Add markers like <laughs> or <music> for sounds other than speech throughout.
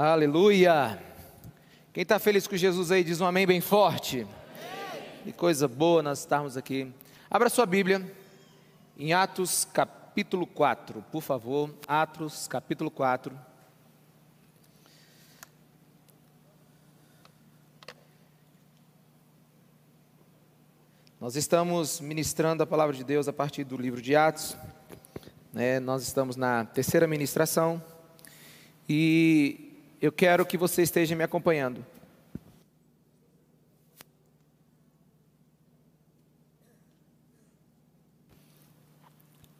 Aleluia! Quem está feliz com Jesus aí, diz um amém bem forte. Que coisa boa nós estarmos aqui. Abra sua Bíblia em Atos capítulo 4, por favor. Atos capítulo 4. Nós estamos ministrando a palavra de Deus a partir do livro de Atos. Né? Nós estamos na terceira ministração. E eu quero que você esteja me acompanhando.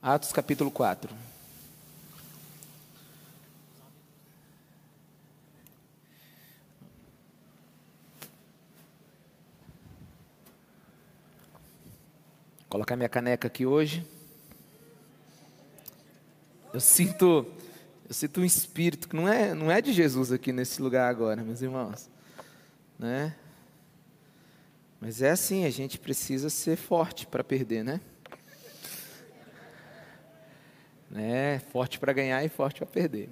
Atos capítulo 4. Vou colocar minha caneca aqui hoje. Eu sinto eu sinto um espírito que não é, não é de Jesus aqui nesse lugar agora, meus irmãos. Né? Mas é assim, a gente precisa ser forte para perder, né? né? Forte para ganhar e forte para perder.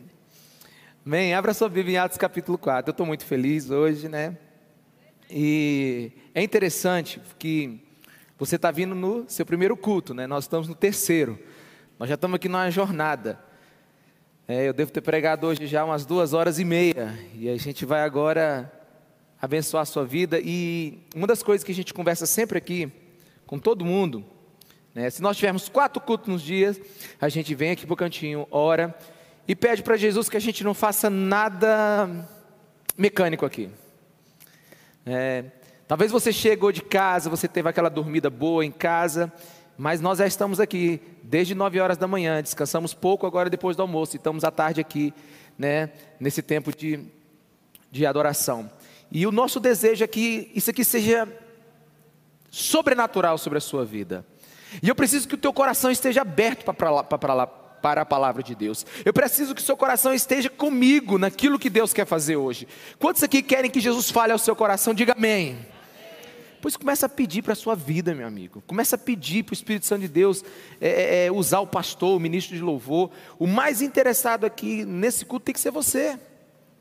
Bem, abra sua Bíblia em Atos capítulo 4. Eu estou muito feliz hoje, né? E é interessante que você está vindo no seu primeiro culto, né? Nós estamos no terceiro. Nós já estamos aqui numa jornada. É, eu devo ter pregado hoje já umas duas horas e meia. E a gente vai agora abençoar a sua vida. E uma das coisas que a gente conversa sempre aqui, com todo mundo, né, se nós tivermos quatro cultos nos dias, a gente vem aqui para o cantinho, ora e pede para Jesus que a gente não faça nada mecânico aqui. É, talvez você chegou de casa, você teve aquela dormida boa em casa, mas nós já estamos aqui desde 9 horas da manhã, descansamos pouco agora depois do almoço, e estamos à tarde aqui, né, nesse tempo de, de adoração. E o nosso desejo é que isso aqui seja sobrenatural sobre a sua vida. E eu preciso que o teu coração esteja aberto para, a palavra de Deus. Eu preciso que o seu coração esteja comigo naquilo que Deus quer fazer hoje. Quantos aqui querem que Jesus fale ao seu coração? Diga amém. Pois começa a pedir para a sua vida, meu amigo. Começa a pedir para o Espírito Santo de Deus é, é, é, usar o pastor, o ministro de louvor. O mais interessado aqui nesse culto tem que ser você.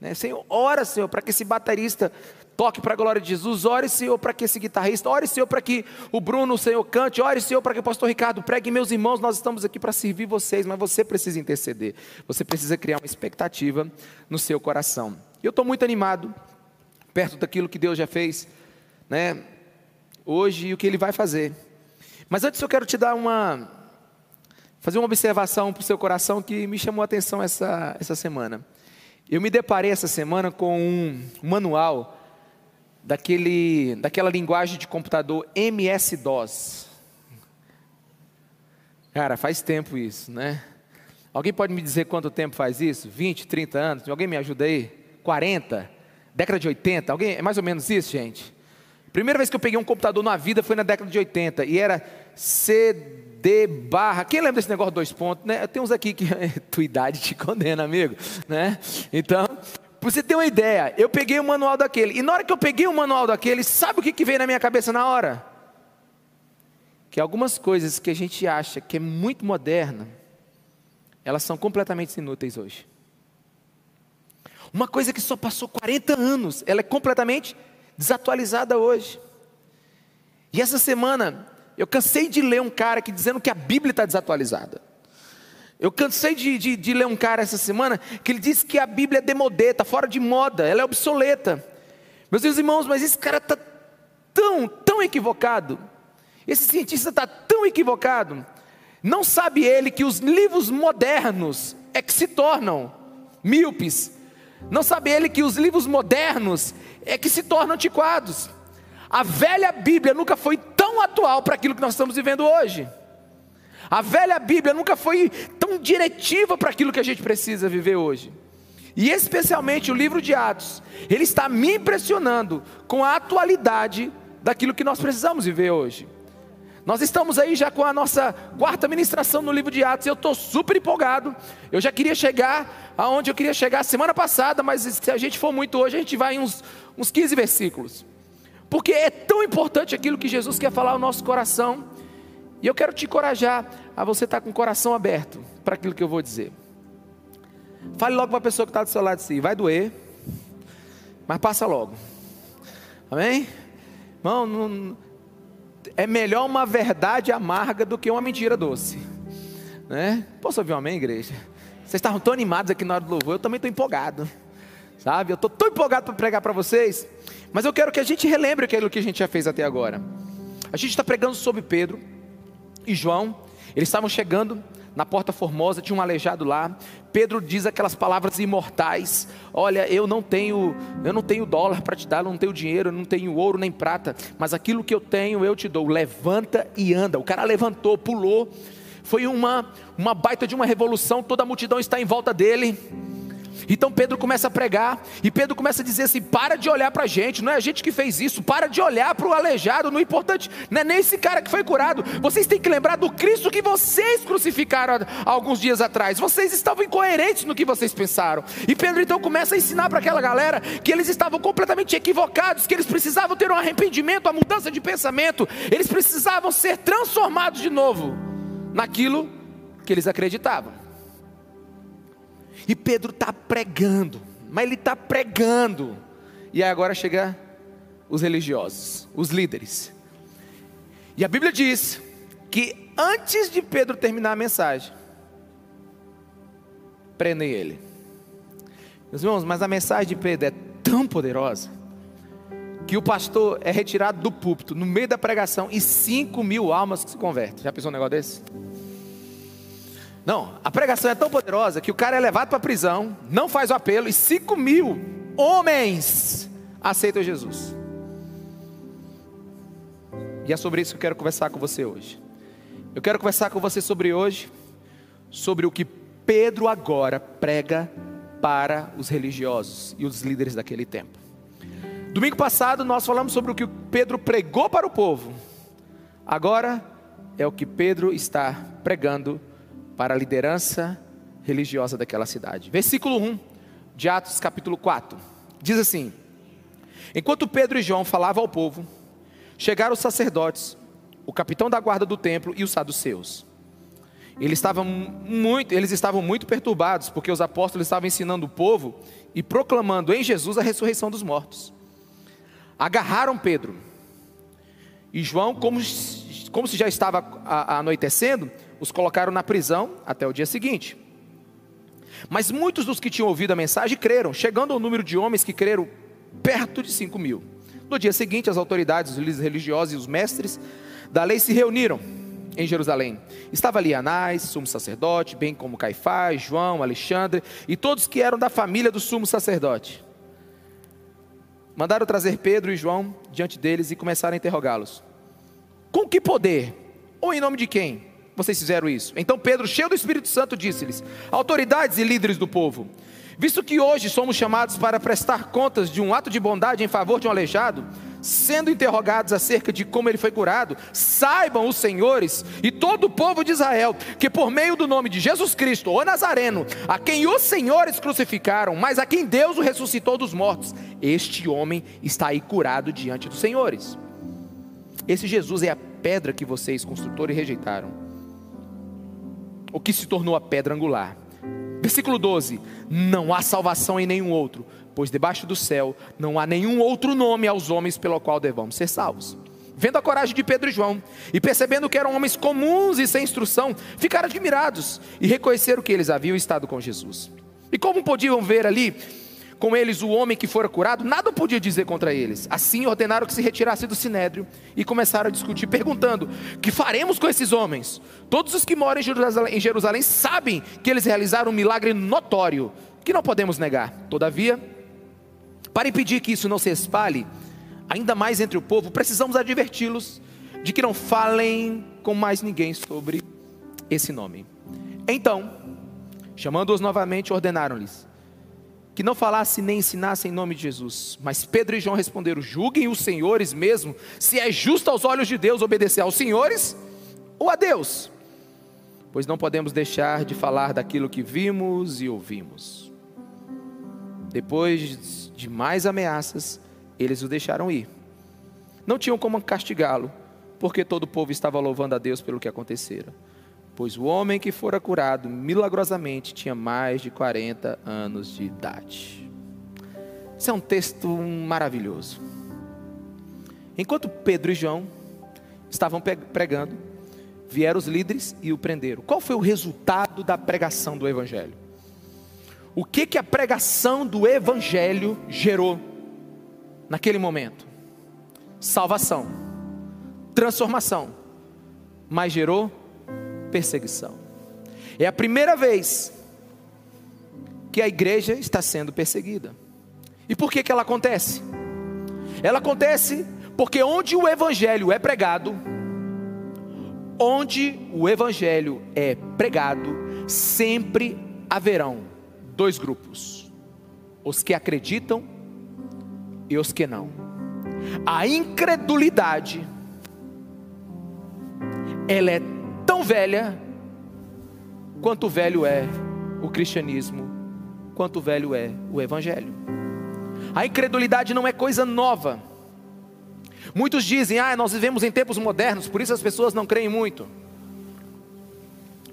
Né? Senhor, ora, Senhor, para que esse baterista toque para a glória de Jesus. Ore, Senhor, para que esse guitarrista. Ore, Senhor, para que o Bruno, o Senhor, cante. Ore, Senhor, para que o pastor Ricardo pregue. Meus irmãos, nós estamos aqui para servir vocês, mas você precisa interceder. Você precisa criar uma expectativa no seu coração. Eu estou muito animado, perto daquilo que Deus já fez, né? Hoje e o que ele vai fazer. Mas antes eu quero te dar uma fazer uma observação para o seu coração que me chamou a atenção essa, essa semana. Eu me deparei essa semana com um manual daquele, daquela linguagem de computador MS-DOS. Cara, faz tempo isso, né? Alguém pode me dizer quanto tempo faz isso? 20, 30 anos? Alguém me ajuda aí? 40? Década de 80? Alguém? É mais ou menos isso, gente? Primeira vez que eu peguei um computador na vida foi na década de 80 e era CD barra. Quem lembra desse negócio dois pontos? Né? Tem uns aqui que <laughs> tua idade te condena, amigo. Né? Então, para você ter uma ideia, eu peguei o manual daquele. E na hora que eu peguei o manual daquele, sabe o que, que veio na minha cabeça na hora? Que algumas coisas que a gente acha que é muito moderna, elas são completamente inúteis hoje. Uma coisa que só passou 40 anos, ela é completamente desatualizada hoje. E essa semana, eu cansei de ler um cara que dizendo que a Bíblia está desatualizada. Eu cansei de, de, de, ler um cara essa semana que ele disse que a Bíblia é demodê, está fora de moda, ela é obsoleta. Meus irmãos, mas esse cara está tão, tão equivocado. Esse cientista está tão equivocado. Não sabe ele que os livros modernos é que se tornam míopes. Não sabe ele que os livros modernos é que se tornam antiquados. A velha Bíblia nunca foi tão atual para aquilo que nós estamos vivendo hoje. A velha Bíblia nunca foi tão diretiva para aquilo que a gente precisa viver hoje. E especialmente o livro de Atos, ele está me impressionando com a atualidade daquilo que nós precisamos viver hoje. Nós estamos aí já com a nossa quarta ministração no livro de Atos. Eu estou super empolgado. Eu já queria chegar aonde eu queria chegar semana passada, mas se a gente for muito hoje, a gente vai em uns, uns 15 versículos. Porque é tão importante aquilo que Jesus quer falar ao nosso coração. E eu quero te encorajar a você estar com o coração aberto para aquilo que eu vou dizer. Fale logo para a pessoa que está do seu lado assim: vai doer, mas passa logo. Amém? Irmão, não, é melhor uma verdade amarga do que uma mentira doce. Né? Posso ouvir um amém, igreja? Vocês estavam tão animados aqui na hora do louvor, eu também estou empolgado. Sabe? Eu estou tão empolgado para pregar para vocês. Mas eu quero que a gente relembre aquilo que a gente já fez até agora. A gente está pregando sobre Pedro e João. Eles estavam chegando na Porta Formosa, tinha um aleijado lá. Pedro diz aquelas palavras imortais: "Olha, eu não tenho, eu não tenho dólar para te dar, eu não tenho dinheiro, eu não tenho ouro nem prata, mas aquilo que eu tenho eu te dou. Levanta e anda". O cara levantou, pulou. Foi uma uma baita de uma revolução, toda a multidão está em volta dele. Então Pedro começa a pregar, e Pedro começa a dizer assim: para de olhar para a gente, não é a gente que fez isso, para de olhar para o aleijado, não é importante, não é nem esse cara que foi curado, vocês têm que lembrar do Cristo que vocês crucificaram alguns dias atrás, vocês estavam incoerentes no que vocês pensaram, e Pedro então começa a ensinar para aquela galera que eles estavam completamente equivocados, que eles precisavam ter um arrependimento, uma mudança de pensamento, eles precisavam ser transformados de novo naquilo que eles acreditavam. E Pedro está pregando, mas ele está pregando. E aí agora chega os religiosos, os líderes. E a Bíblia diz que antes de Pedro terminar a mensagem, prendem ele. Meus irmãos, mas a mensagem de Pedro é tão poderosa que o pastor é retirado do púlpito no meio da pregação e 5 mil almas que se convertem. Já pensou um negócio desse? Não, a pregação é tão poderosa que o cara é levado para a prisão, não faz o apelo, e 5 mil homens aceitam Jesus. E é sobre isso que eu quero conversar com você hoje. Eu quero conversar com você sobre hoje, sobre o que Pedro agora prega para os religiosos e os líderes daquele tempo. Domingo passado nós falamos sobre o que Pedro pregou para o povo. Agora é o que Pedro está pregando para a liderança religiosa daquela cidade. Versículo 1 de Atos, capítulo 4. Diz assim: Enquanto Pedro e João falavam ao povo, chegaram os sacerdotes, o capitão da guarda do templo e os saduceus. Eles estavam muito, eles estavam muito perturbados, porque os apóstolos estavam ensinando o povo e proclamando em Jesus a ressurreição dos mortos. Agarraram Pedro e João, como, como se já estava anoitecendo, os colocaram na prisão até o dia seguinte. Mas muitos dos que tinham ouvido a mensagem creram, chegando ao número de homens que creram perto de cinco mil. No dia seguinte, as autoridades, os líderes religiosos e os mestres da lei se reuniram em Jerusalém. Estava ali Anás, sumo sacerdote, bem como Caifás, João, Alexandre e todos que eram da família do sumo sacerdote. Mandaram trazer Pedro e João diante deles e começaram a interrogá-los. Com que poder? Ou em nome de quem? Vocês fizeram isso? Então Pedro, cheio do Espírito Santo, disse-lhes: Autoridades e líderes do povo, visto que hoje somos chamados para prestar contas de um ato de bondade em favor de um aleijado, sendo interrogados acerca de como ele foi curado, saibam os senhores e todo o povo de Israel que por meio do nome de Jesus Cristo, o Nazareno, a quem os senhores crucificaram, mas a quem Deus o ressuscitou dos mortos, este homem está aí curado diante dos senhores. Esse Jesus é a pedra que vocês, construtores, rejeitaram o que se tornou a pedra angular. Versículo 12: Não há salvação em nenhum outro, pois debaixo do céu não há nenhum outro nome aos homens pelo qual devamos ser salvos. Vendo a coragem de Pedro e João, e percebendo que eram homens comuns e sem instrução, ficaram admirados e reconheceram que eles haviam estado com Jesus. E como podiam ver ali com eles o homem que fora curado, nada podia dizer contra eles. Assim ordenaram que se retirasse do sinédrio e começaram a discutir, perguntando: Que faremos com esses homens? Todos os que moram em Jerusalém, em Jerusalém sabem que eles realizaram um milagre notório, que não podemos negar. Todavia, para impedir que isso não se espalhe, ainda mais entre o povo, precisamos adverti-los de que não falem com mais ninguém sobre esse nome. Então, chamando-os novamente, ordenaram-lhes que não falasse nem ensinasse em nome de Jesus. Mas Pedro e João responderam: julguem os senhores mesmo, se é justo aos olhos de Deus obedecer aos senhores ou a Deus. Pois não podemos deixar de falar daquilo que vimos e ouvimos. Depois de mais ameaças, eles o deixaram ir. Não tinham como castigá-lo, porque todo o povo estava louvando a Deus pelo que acontecera pois o homem que fora curado milagrosamente tinha mais de 40 anos de idade. Isso é um texto maravilhoso. Enquanto Pedro e João estavam pregando, vieram os líderes e o prenderam. Qual foi o resultado da pregação do Evangelho? O que, que a pregação do Evangelho gerou naquele momento? Salvação, transformação, mas gerou perseguição. É a primeira vez que a igreja está sendo perseguida. E por que, que ela acontece? Ela acontece porque onde o evangelho é pregado, onde o evangelho é pregado, sempre haverão dois grupos: os que acreditam e os que não. A incredulidade ela é tão velha quanto velho é o cristianismo, quanto velho é o evangelho. A incredulidade não é coisa nova. Muitos dizem: "Ah, nós vivemos em tempos modernos, por isso as pessoas não creem muito".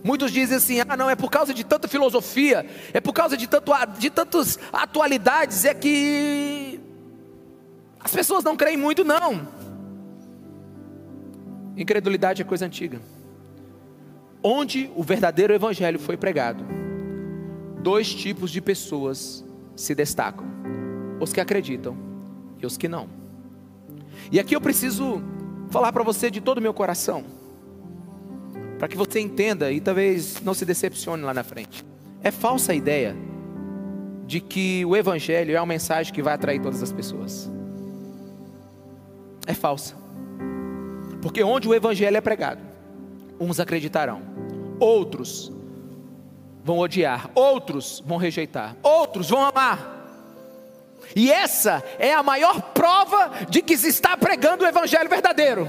Muitos dizem assim: "Ah, não, é por causa de tanta filosofia, é por causa de tanto de tantas atualidades é que as pessoas não creem muito não". Incredulidade é coisa antiga. Onde o verdadeiro evangelho foi pregado, dois tipos de pessoas se destacam: os que acreditam e os que não. E aqui eu preciso falar para você de todo o meu coração, para que você entenda e talvez não se decepcione lá na frente. É falsa a ideia de que o Evangelho é uma mensagem que vai atrair todas as pessoas. É falsa. Porque onde o Evangelho é pregado, uns acreditarão, outros vão odiar, outros vão rejeitar, outros vão amar. E essa é a maior prova de que se está pregando o evangelho verdadeiro.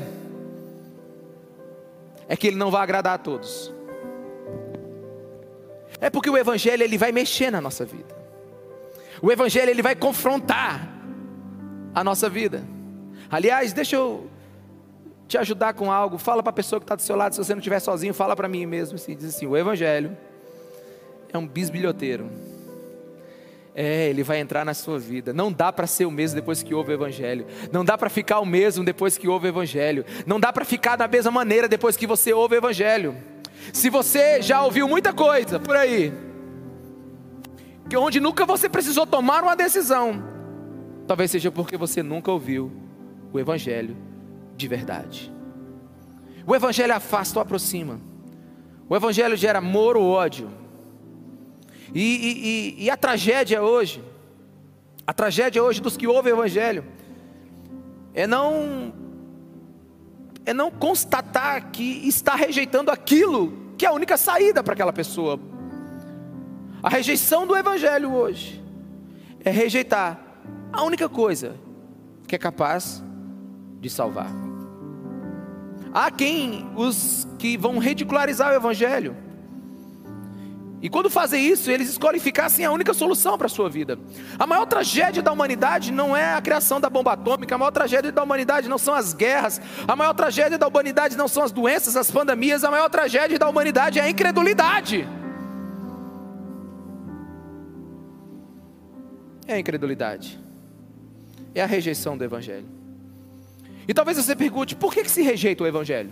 É que ele não vai agradar a todos. É porque o evangelho ele vai mexer na nossa vida. O evangelho ele vai confrontar a nossa vida. Aliás, deixa eu te ajudar com algo. Fala para a pessoa que está do seu lado, se você não estiver sozinho, fala para mim mesmo. Assim, diz assim: o evangelho é um bisbilhoteiro é, ele vai entrar na sua vida. Não dá para ser o mesmo depois que ouve o Evangelho. Não dá para ficar o mesmo depois que ouve o Evangelho. Não dá para ficar da mesma maneira depois que você ouve o Evangelho. Se você já ouviu muita coisa por aí, que onde nunca você precisou tomar uma decisão, talvez seja porque você nunca ouviu o Evangelho de verdade. O Evangelho afasta ou aproxima. O Evangelho gera amor ou ódio. E, e, e, a tragédia hoje, a tragédia hoje dos que ouvem o Evangelho, é não, é não constatar que está rejeitando aquilo que é a única saída para aquela pessoa. A rejeição do Evangelho hoje é rejeitar a única coisa que é capaz de salvar. Há quem os que vão ridicularizar o Evangelho e quando fazem isso, eles escolhem ficar sem a única solução para a sua vida. A maior tragédia da humanidade não é a criação da bomba atômica, a maior tragédia da humanidade não são as guerras, a maior tragédia da humanidade não são as doenças, as pandemias, a maior tragédia da humanidade é a incredulidade. É a incredulidade, é a rejeição do Evangelho. E talvez você pergunte: por que, que se rejeita o Evangelho?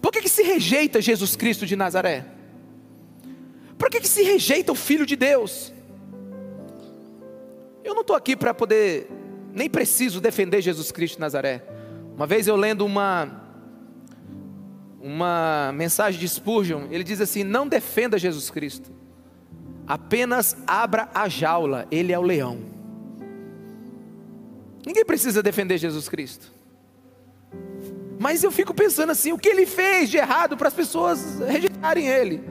Por que, que se rejeita Jesus Cristo de Nazaré? Por que, que se rejeita o Filho de Deus? Eu não estou aqui para poder, nem preciso defender Jesus Cristo de Nazaré. Uma vez eu lendo uma, uma mensagem de Spurgeon, ele diz assim: Não defenda Jesus Cristo, apenas abra a jaula, ele é o leão. Ninguém precisa defender Jesus Cristo. Mas eu fico pensando assim: o que ele fez de errado para as pessoas rejeitarem ele?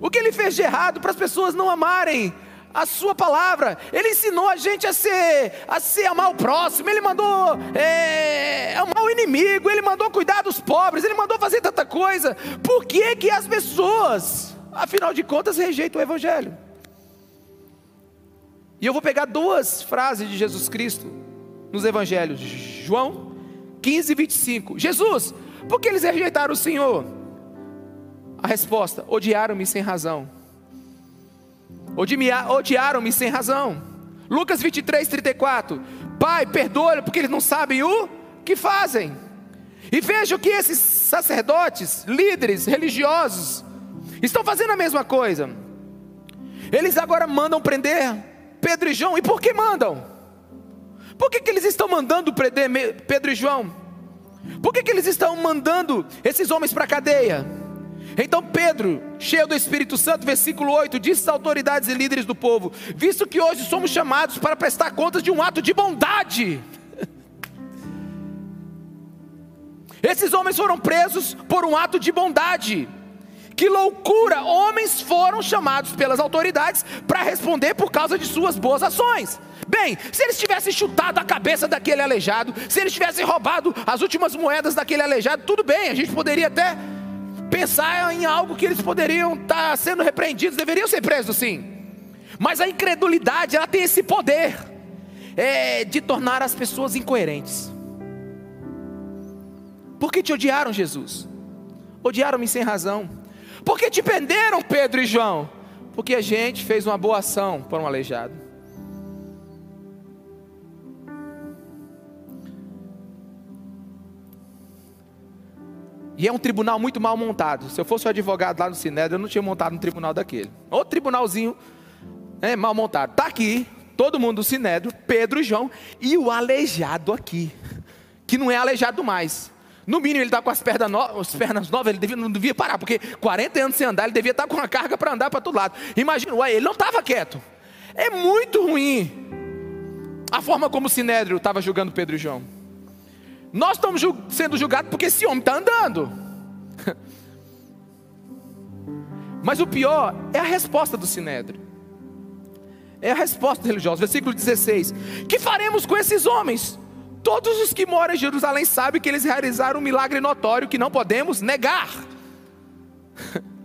O que ele fez de errado para as pessoas não amarem a sua palavra? Ele ensinou a gente a ser, a ser amar o próximo, ele mandou é, amar o inimigo, ele mandou cuidar dos pobres, ele mandou fazer tanta coisa. Por que, que as pessoas, afinal de contas, rejeitam o Evangelho? E eu vou pegar duas frases de Jesus Cristo nos Evangelhos, João 15, 25. Jesus, por que eles rejeitaram o Senhor? A resposta: odiaram-me sem razão. odiaram-me sem razão. Lucas 23, 34. Pai, perdoa porque eles não sabem o que fazem. E veja que esses sacerdotes, líderes religiosos, estão fazendo a mesma coisa. Eles agora mandam prender Pedro e João. E por que mandam? Por que, que eles estão mandando Pedro e João? Por que, que eles estão mandando esses homens para a cadeia? Então Pedro, cheio do Espírito Santo, versículo 8, disse às autoridades e líderes do povo: Visto que hoje somos chamados para prestar contas de um ato de bondade. <laughs> Esses homens foram presos por um ato de bondade. Que loucura! Homens foram chamados pelas autoridades para responder por causa de suas boas ações. Bem, se eles tivessem chutado a cabeça daquele aleijado, se eles tivessem roubado as últimas moedas daquele aleijado, tudo bem, a gente poderia até pensar em algo que eles poderiam estar tá sendo repreendidos, deveriam ser presos sim. Mas a incredulidade, ela tem esse poder é, de tornar as pessoas incoerentes. Por que te odiaram, Jesus? Odiaram-me sem razão. Por que te prenderam, Pedro e João? Porque a gente fez uma boa ação por um aleijado. E é um tribunal muito mal montado. Se eu fosse o advogado lá no Sinédrio, eu não tinha montado um tribunal daquele. Outro tribunalzinho é, mal montado. Está aqui, todo mundo do Sinédrio, Pedro e João, e o aleijado aqui, que não é aleijado mais. No mínimo, ele está com as pernas, no, as pernas novas, ele devia, não devia parar, porque 40 anos sem andar, ele devia estar tá com uma carga para andar para todo lado. Imagina, ué, ele não estava quieto. É muito ruim a forma como o Sinédrio estava julgando Pedro e João. Nós estamos sendo julgados porque esse homem está andando. <laughs> Mas o pior é a resposta do Sinédrio. É a resposta religiosa. Versículo 16: Que faremos com esses homens? Todos os que moram em Jerusalém sabem que eles realizaram um milagre notório que não podemos negar. <laughs>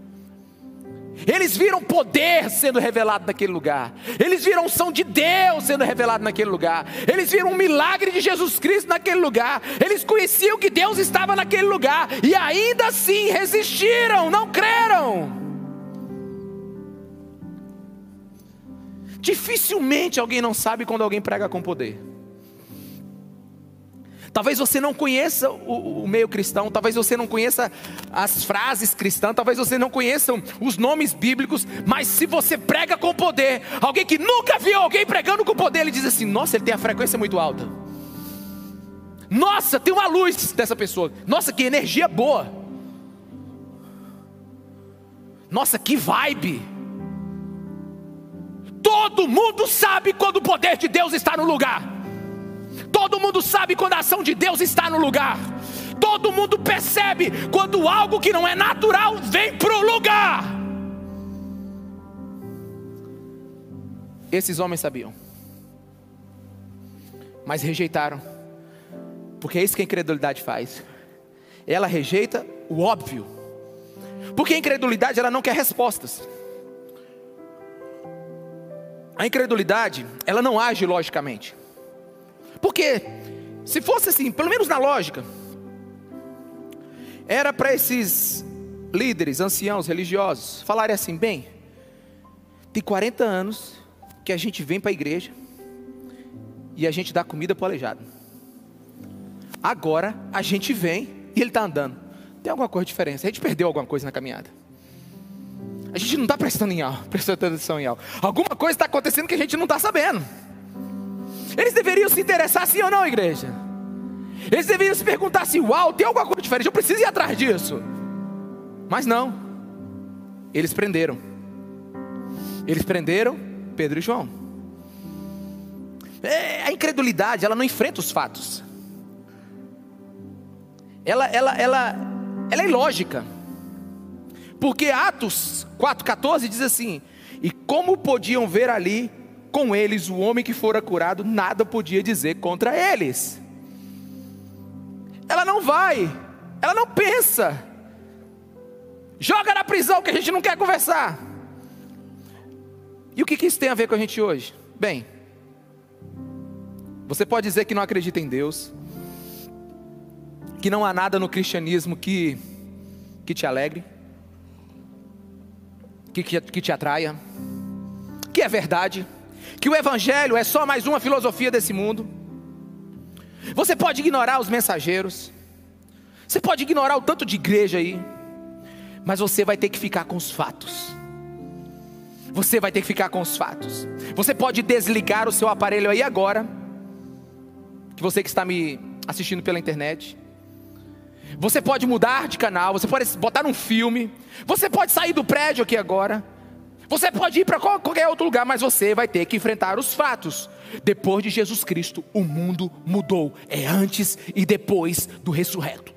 Eles viram poder sendo revelado naquele lugar. Eles viram unção de Deus sendo revelado naquele lugar. Eles viram um milagre de Jesus Cristo naquele lugar. Eles conheciam que Deus estava naquele lugar e ainda assim resistiram, não creram. Dificilmente alguém não sabe quando alguém prega com poder. Talvez você não conheça o, o, meio cristão, talvez você não conheça as frases cristãs, talvez você não conheça os nomes bíblicos, mas se você prega com poder, alguém que nunca viu alguém pregando com poder, ele diz assim: Nossa, ele tem a frequência muito alta. Nossa, tem uma luz dessa pessoa. Nossa, que energia boa. Nossa, que vibe. Todo mundo sabe quando o poder de Deus está no lugar. Todo mundo sabe quando a ação de Deus está no lugar. Todo mundo percebe quando algo que não é natural vem para o lugar. Esses homens sabiam, mas rejeitaram, porque é isso que a incredulidade faz. Ela rejeita o óbvio, porque a incredulidade ela não quer respostas. A incredulidade ela não age logicamente. Porque, se fosse assim, pelo menos na lógica, era para esses líderes, anciãos religiosos, falarem assim: bem, tem 40 anos que a gente vem para a igreja e a gente dá comida para o aleijado. Agora a gente vem e ele está andando. Tem alguma coisa diferente? A gente perdeu alguma coisa na caminhada. A gente não está prestando, em algo, <laughs> prestando atenção em algo. Alguma coisa está acontecendo que a gente não está sabendo. Eles deveriam se interessar sim ou não, igreja? Eles deveriam se perguntar assim: uau, tem alguma coisa diferente, eu preciso ir atrás disso. Mas não, eles prenderam. Eles prenderam Pedro e João. É, a incredulidade, ela não enfrenta os fatos. Ela, ela, ela, ela é ilógica. Porque Atos 4,14 diz assim: E como podiam ver ali com eles o homem que fora curado nada podia dizer contra eles. Ela não vai, ela não pensa. Joga na prisão que a gente não quer conversar. E o que, isso tem a ver com a gente hoje? Bem, você pode dizer que não acredita em Deus, que não há nada no cristianismo que, que te alegre, que, que, que te atraia que é verdade, que o Evangelho é só mais uma filosofia desse mundo. Você pode ignorar os mensageiros, você pode ignorar o tanto de igreja aí, mas você vai ter que ficar com os fatos. Você vai ter que ficar com os fatos. Você pode desligar o seu aparelho aí agora, que você que está me assistindo pela internet. Você pode mudar de canal, você pode botar um filme, você pode sair do prédio aqui agora. Você pode ir para qualquer outro lugar, mas você vai ter que enfrentar os fatos. Depois de Jesus Cristo, o mundo mudou. É antes e depois do ressurreto.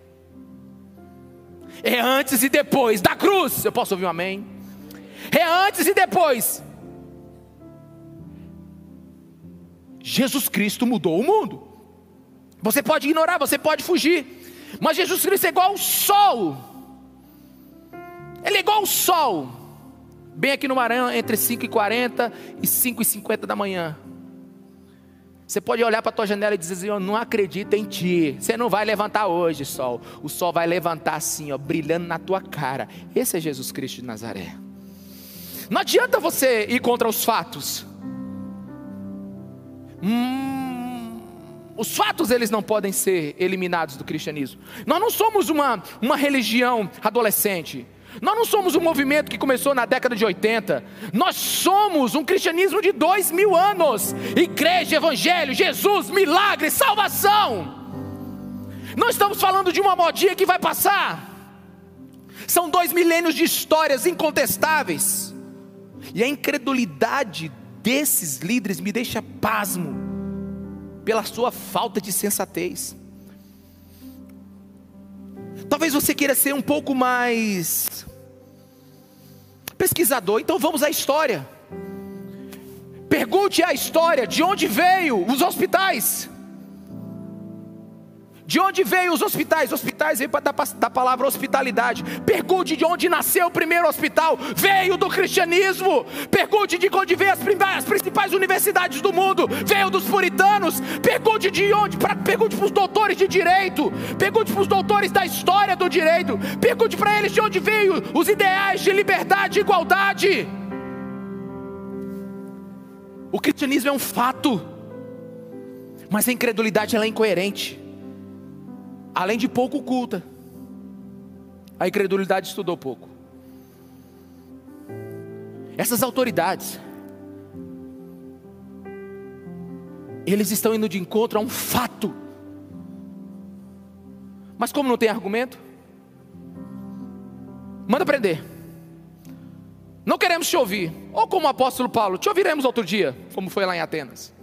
É antes e depois da cruz. Eu posso ouvir um amém? É antes e depois. Jesus Cristo mudou o mundo. Você pode ignorar, você pode fugir. Mas Jesus Cristo é igual ao sol. Ele é igual ao sol bem aqui no Maranhão, entre 5h40 e 5h50 da manhã. Você pode olhar para a tua janela e dizer assim, eu não acredito em ti. Você não vai levantar hoje, sol. O sol vai levantar assim, ó, brilhando na tua cara. Esse é Jesus Cristo de Nazaré. Não adianta você ir contra os fatos. Hum, os fatos eles não podem ser eliminados do cristianismo. Nós não somos uma, uma religião adolescente. Nós não somos um movimento que começou na década de 80. Nós somos um cristianismo de dois mil anos. Igreja, Evangelho, Jesus, milagre, salvação. Não estamos falando de uma modinha que vai passar. São dois milênios de histórias incontestáveis. E a incredulidade desses líderes me deixa pasmo pela sua falta de sensatez. Talvez você queira ser um pouco mais pesquisador, então vamos à história. Pergunte a história de onde veio os hospitais. De onde veio os hospitais? Hospitais vem da, da palavra hospitalidade. Pergunte de onde nasceu o primeiro hospital. Veio do cristianismo. Pergunte de onde veio as, as principais universidades do mundo. Veio dos puritanos. Pergunte de onde. Pra, pergunte para os doutores de direito. Pergunte para os doutores da história do direito. Pergunte para eles de onde veio os ideais de liberdade e igualdade. O cristianismo é um fato, mas a incredulidade ela é incoerente além de pouco culta, a incredulidade estudou pouco. Essas autoridades, eles estão indo de encontro a um fato. Mas como não tem argumento, manda prender. Não queremos te ouvir. Ou como o apóstolo Paulo, te ouviremos outro dia, como foi lá em Atenas.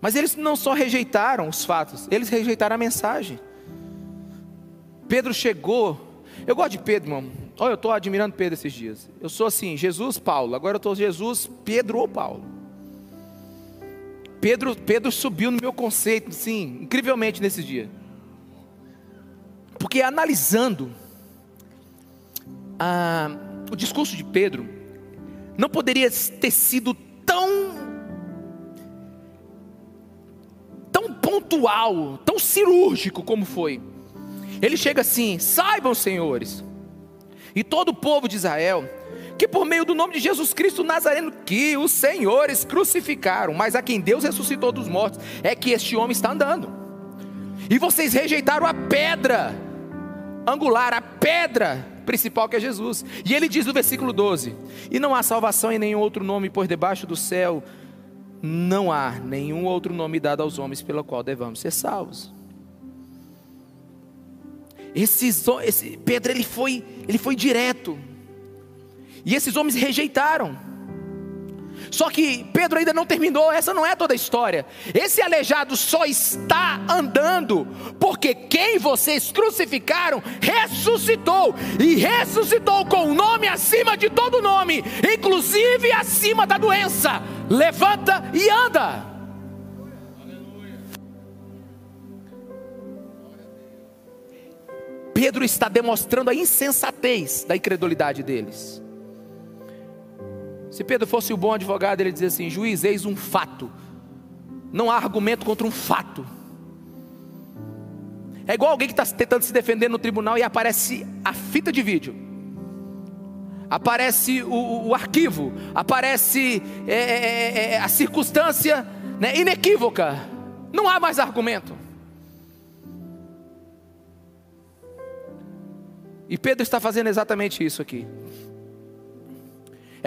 Mas eles não só rejeitaram os fatos, eles rejeitaram a mensagem. Pedro chegou. Eu gosto de Pedro, irmão. Olha, eu estou admirando Pedro esses dias. Eu sou assim, Jesus, Paulo. Agora eu estou Jesus, Pedro ou Paulo. Pedro, Pedro subiu no meu conceito, sim, incrivelmente nesses dias. Porque analisando ah, o discurso de Pedro, não poderia ter sido pontual, tão cirúrgico como foi. Ele chega assim: saibam, senhores, e todo o povo de Israel, que por meio do nome de Jesus Cristo Nazareno, que os senhores crucificaram, mas a quem Deus ressuscitou dos mortos, é que este homem está andando. E vocês rejeitaram a pedra angular, a pedra principal que é Jesus. E ele diz no versículo 12: E não há salvação em nenhum outro nome, pois debaixo do céu não há nenhum outro nome dado aos homens pelo qual devamos ser salvos. Esses, esse, Pedro ele foi, ele foi direto. E esses homens rejeitaram. Só que Pedro ainda não terminou, essa não é toda a história. Esse aleijado só está andando porque quem vocês crucificaram ressuscitou e ressuscitou com o um nome acima de todo nome, inclusive acima da doença. Levanta e anda. Pedro está demonstrando a insensatez da incredulidade deles. Se Pedro fosse o bom advogado, ele dizia assim: juiz, eis um fato. Não há argumento contra um fato. É igual alguém que está tentando se defender no tribunal e aparece a fita de vídeo. aparece o, o arquivo, aparece é, é, é, é, a circunstância né, inequívoca. Não há mais argumento. E Pedro está fazendo exatamente isso aqui.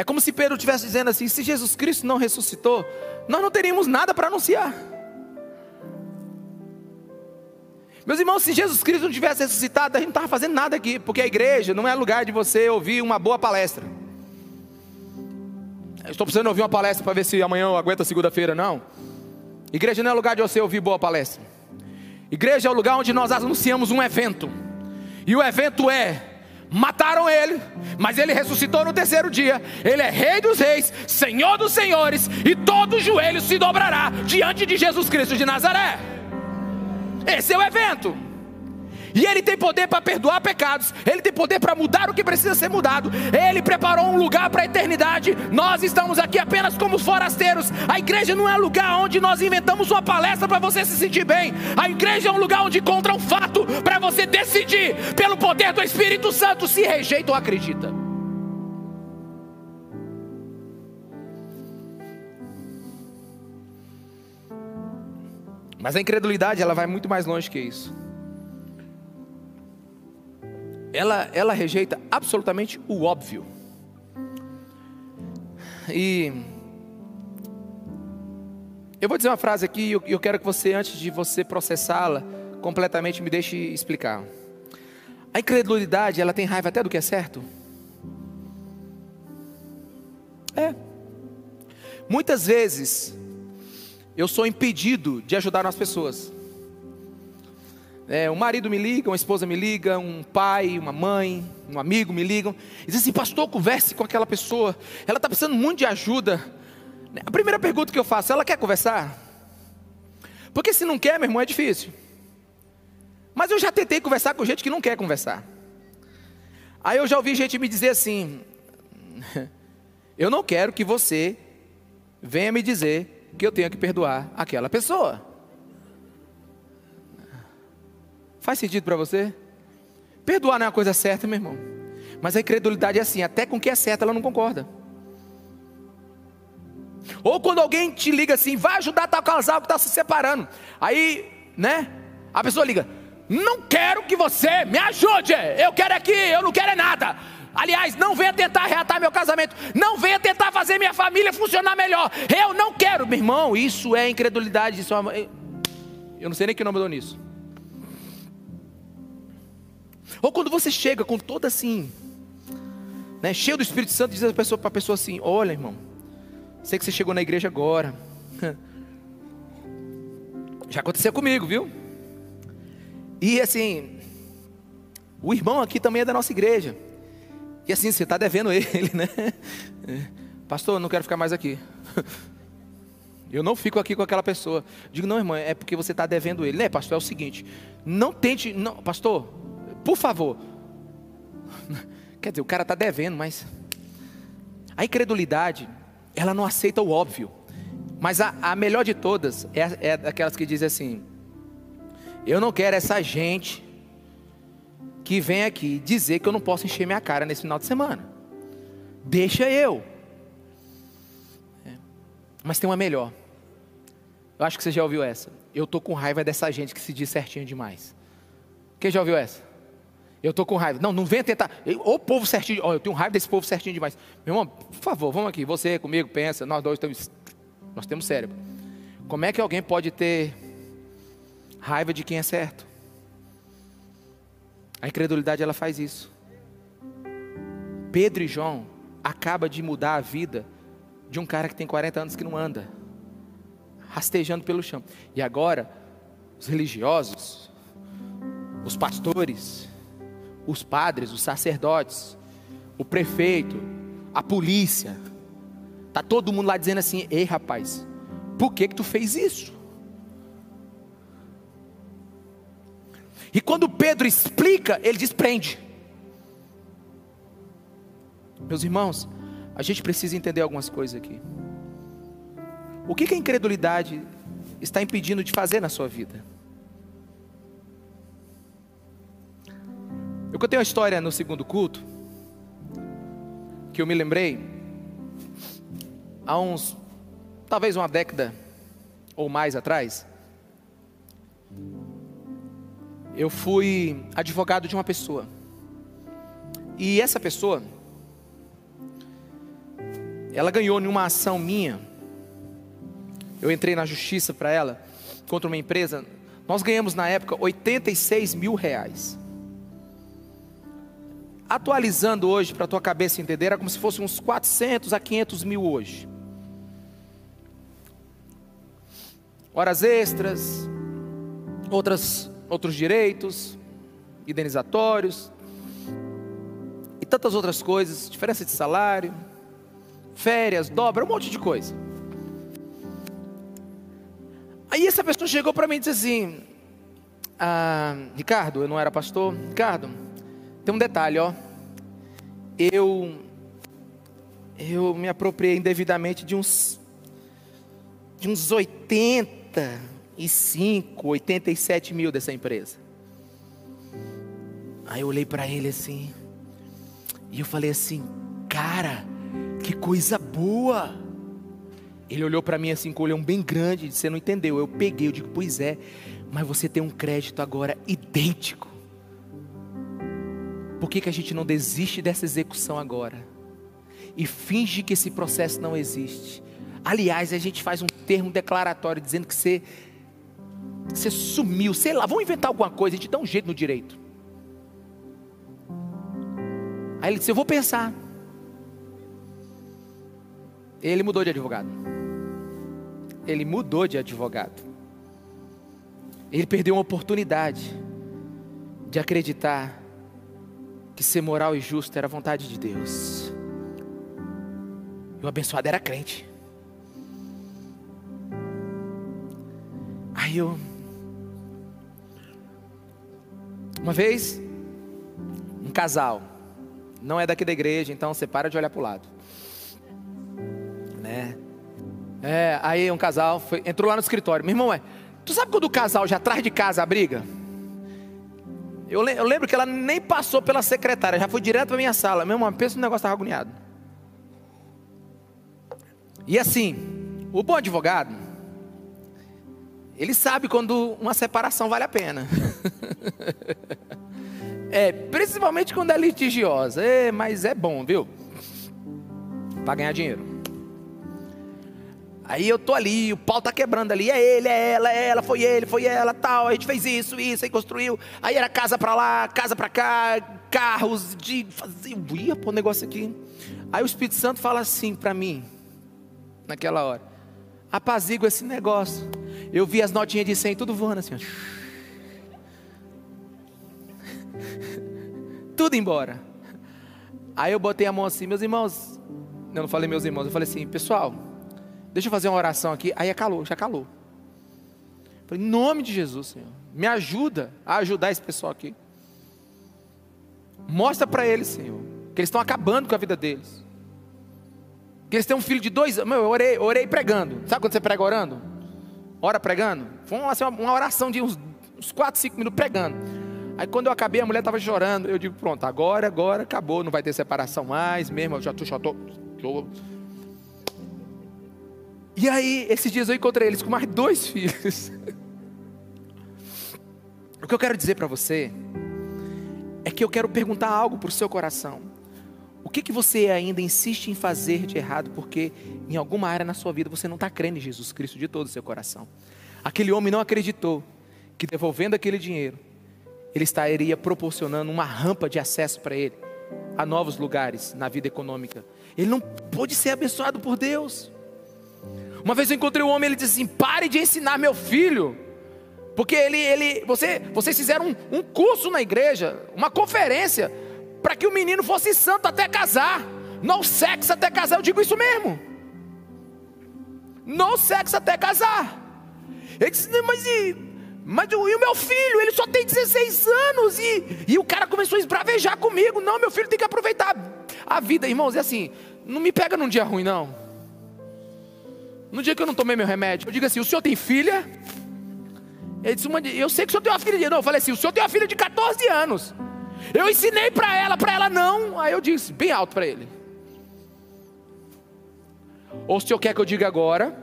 É como se Pedro estivesse dizendo assim: se Jesus Cristo não ressuscitou, nós não teríamos nada para anunciar. Meus irmãos, se Jesus Cristo não tivesse ressuscitado, a gente não estava fazendo nada aqui, porque a igreja não é lugar de você ouvir uma boa palestra. estou precisando ouvir uma palestra para ver se amanhã eu aguento a segunda-feira, não. Igreja não é lugar de você ouvir boa palestra. Igreja é o lugar onde nós anunciamos um evento. E o evento é: mataram ele, mas ele ressuscitou no terceiro dia. Ele é Rei dos Reis, Senhor dos Senhores, e todo joelho se dobrará diante de Jesus Cristo de Nazaré. Esse é o evento. E Ele tem poder para perdoar pecados, Ele tem poder para mudar o que precisa ser mudado. Ele preparou um lugar para a eternidade. Nós estamos aqui apenas como forasteiros. A igreja não é lugar onde nós inventamos uma palestra para você se sentir bem. A igreja é um lugar onde encontra um fato para você decidir, pelo poder do Espírito Santo, se rejeita ou acredita. Mas a incredulidade, ela vai muito mais longe que isso. Ela, ela rejeita absolutamente o óbvio. E eu vou dizer uma frase aqui e eu, eu quero que você, antes de você processá-la completamente, me deixe explicar. A incredulidade, ela tem raiva até do que é certo? É. Muitas vezes, eu sou impedido de ajudar as pessoas. É, um marido me liga, uma esposa me liga, um pai, uma mãe, um amigo me ligam diz assim: Pastor, converse com aquela pessoa, ela está precisando muito de ajuda. A primeira pergunta que eu faço: ela quer conversar? Porque se não quer, meu irmão, é difícil. Mas eu já tentei conversar com gente que não quer conversar. Aí eu já ouvi gente me dizer assim: Eu não quero que você venha me dizer que eu tenho que perdoar aquela pessoa. Faz sentido para você? Perdoar não é uma coisa certa, meu irmão. Mas a incredulidade é assim, até com o que é certo ela não concorda. Ou quando alguém te liga assim, vai ajudar tal casal que está se separando. Aí, né? A pessoa liga, não quero que você me ajude. Eu quero aqui, eu não quero é nada. Aliás, não venha tentar reatar meu casamento. Não venha tentar fazer minha família funcionar melhor. Eu não quero, meu irmão. Isso é incredulidade. Isso é Eu não sei nem que nome eu dou nisso. Ou quando você chega com toda assim, né, cheio do Espírito Santo, diz para a pessoa, a pessoa assim: Olha, irmão, sei que você chegou na igreja agora. <laughs> Já aconteceu comigo, viu? E assim, o irmão aqui também é da nossa igreja. E assim, você está devendo <laughs> ele, né? Pastor, não quero ficar mais aqui. <laughs> Eu não fico aqui com aquela pessoa. Digo, não, irmã, é porque você está devendo ele. Né, pastor? É o seguinte: não tente. Não, pastor, por favor. <laughs> Quer dizer, o cara está devendo, mas. A incredulidade, ela não aceita o óbvio. Mas a, a melhor de todas é, é aquelas que dizem assim: Eu não quero essa gente que vem aqui dizer que eu não posso encher minha cara nesse final de semana. Deixa eu. É. Mas tem uma melhor. Eu acho que você já ouviu essa. Eu tô com raiva dessa gente que se diz certinho demais. Quem já ouviu essa? Eu tô com raiva. Não, não venha tentar. O povo certinho. Oh, eu tenho raiva desse povo certinho demais. Meu irmão, por favor, vamos aqui. Você comigo, pensa. Nós dois temos. Nós temos cérebro. Como é que alguém pode ter raiva de quem é certo? A incredulidade ela faz isso. Pedro e João acaba de mudar a vida de um cara que tem 40 anos que não anda, rastejando pelo chão. E agora, os religiosos, os pastores, os padres, os sacerdotes, o prefeito, a polícia, tá todo mundo lá dizendo assim: "Ei, rapaz, por que que tu fez isso?" E quando Pedro explica, ele desprende. Meus irmãos, a gente precisa entender algumas coisas aqui. O que, que a incredulidade está impedindo de fazer na sua vida? Eu contei uma história no segundo culto. que eu me lembrei, há uns, talvez uma década ou mais atrás, eu fui advogado de uma pessoa. E essa pessoa, ela ganhou numa ação minha. Eu entrei na justiça para ela, contra uma empresa. Nós ganhamos na época 86 mil reais. Atualizando hoje, para a tua cabeça entender, era como se fosse uns 400 a 500 mil hoje. Horas extras, outras, outros direitos, indenizatórios, e tantas outras coisas, diferença de salário, férias, dobra, um monte de coisa. Aí essa pessoa chegou para mim e disse assim: ah, Ricardo, eu não era pastor, Ricardo, tem um detalhe, ó. Eu eu me apropriei indevidamente de uns de uns 85, 87 mil dessa empresa. Aí eu olhei para ele assim, e eu falei assim, cara, que coisa boa. Ele olhou para mim assim com um olhão bem grande, disse, você não entendeu. Eu peguei, eu digo, pois é, mas você tem um crédito agora idêntico. Por que, que a gente não desiste dessa execução agora? E finge que esse processo não existe. Aliás, a gente faz um termo declaratório dizendo que você, você sumiu, sei lá, vamos inventar alguma coisa, a gente dá um jeito no direito. Aí ele disse: Eu vou pensar. Ele mudou de advogado. Ele mudou de advogado. Ele perdeu uma oportunidade de acreditar que ser moral e justo era a vontade de Deus. E o abençoado era crente. Aí eu. Uma vez, um casal, não é daqui da igreja, então você para de olhar para o lado. Né? É, aí um casal foi, entrou lá no escritório. Meu irmão, é, tu sabe quando o casal já atrás de casa a briga? Eu, eu lembro que ela nem passou pela secretária, já foi direto para minha sala. Meu irmão, pensa no negócio estava agoniado. E assim, o bom advogado, ele sabe quando uma separação vale a pena. <laughs> é, principalmente quando é litigiosa. É, mas é bom, viu? Para ganhar dinheiro. Aí eu tô ali, o pau tá quebrando ali, é ele, é ela, é ela, foi ele, foi ela, tal, a gente fez isso, isso, aí construiu, aí era casa para lá, casa para cá, carros, de fazer, ia pôr negócio aqui. Aí o Espírito Santo fala assim para mim, naquela hora, apazigua esse negócio. Eu vi as notinhas de 100 tudo voando assim, <laughs> tudo embora. Aí eu botei a mão assim, meus irmãos, eu não falei meus irmãos, eu falei assim, pessoal, Deixa eu fazer uma oração aqui. Aí acalou, já calou. Falei, em nome de Jesus, Senhor, me ajuda a ajudar esse pessoal aqui. Mostra para eles, Senhor, que eles estão acabando com a vida deles. Que eles têm um filho de dois anos. Eu orei, orei pregando. Sabe quando você prega orando? Ora pregando? Foi uma, assim, uma oração de uns, uns 4, 5 minutos pregando. Aí quando eu acabei, a mulher estava chorando. Eu digo, pronto, agora, agora acabou, não vai ter separação mais mesmo. Eu já estou, já estou, e aí, esses dias eu encontrei eles com mais dois <laughs> filhos. o que eu quero dizer para você é que eu quero perguntar algo para o seu coração. O que, que você ainda insiste em fazer de errado porque em alguma área na sua vida você não está crendo em Jesus Cristo de todo o seu coração? Aquele homem não acreditou que devolvendo aquele dinheiro, ele estaria proporcionando uma rampa de acesso para ele a novos lugares na vida econômica. Ele não pôde ser abençoado por Deus. Uma vez eu encontrei um homem, ele disse assim: pare de ensinar meu filho. Porque ele, ele, você, vocês fizeram um, um curso na igreja, uma conferência, para que o menino fosse santo até casar. No sexo até casar, eu digo isso mesmo. No sexo até casar. Ele disse, mas e, mas e o meu filho? Ele só tem 16 anos. E, e o cara começou a esbravejar comigo. Não, meu filho tem que aproveitar a vida, irmãos. É assim, não me pega num dia ruim, não. No dia que eu não tomei meu remédio, eu digo assim: o senhor tem filha? Ele disse: eu sei que o senhor tem uma filha de. Não, eu falei assim: o senhor tem uma filha de 14 anos. Eu ensinei para ela, para ela não. Aí eu disse, bem alto para ele: Ou o senhor quer que eu diga agora,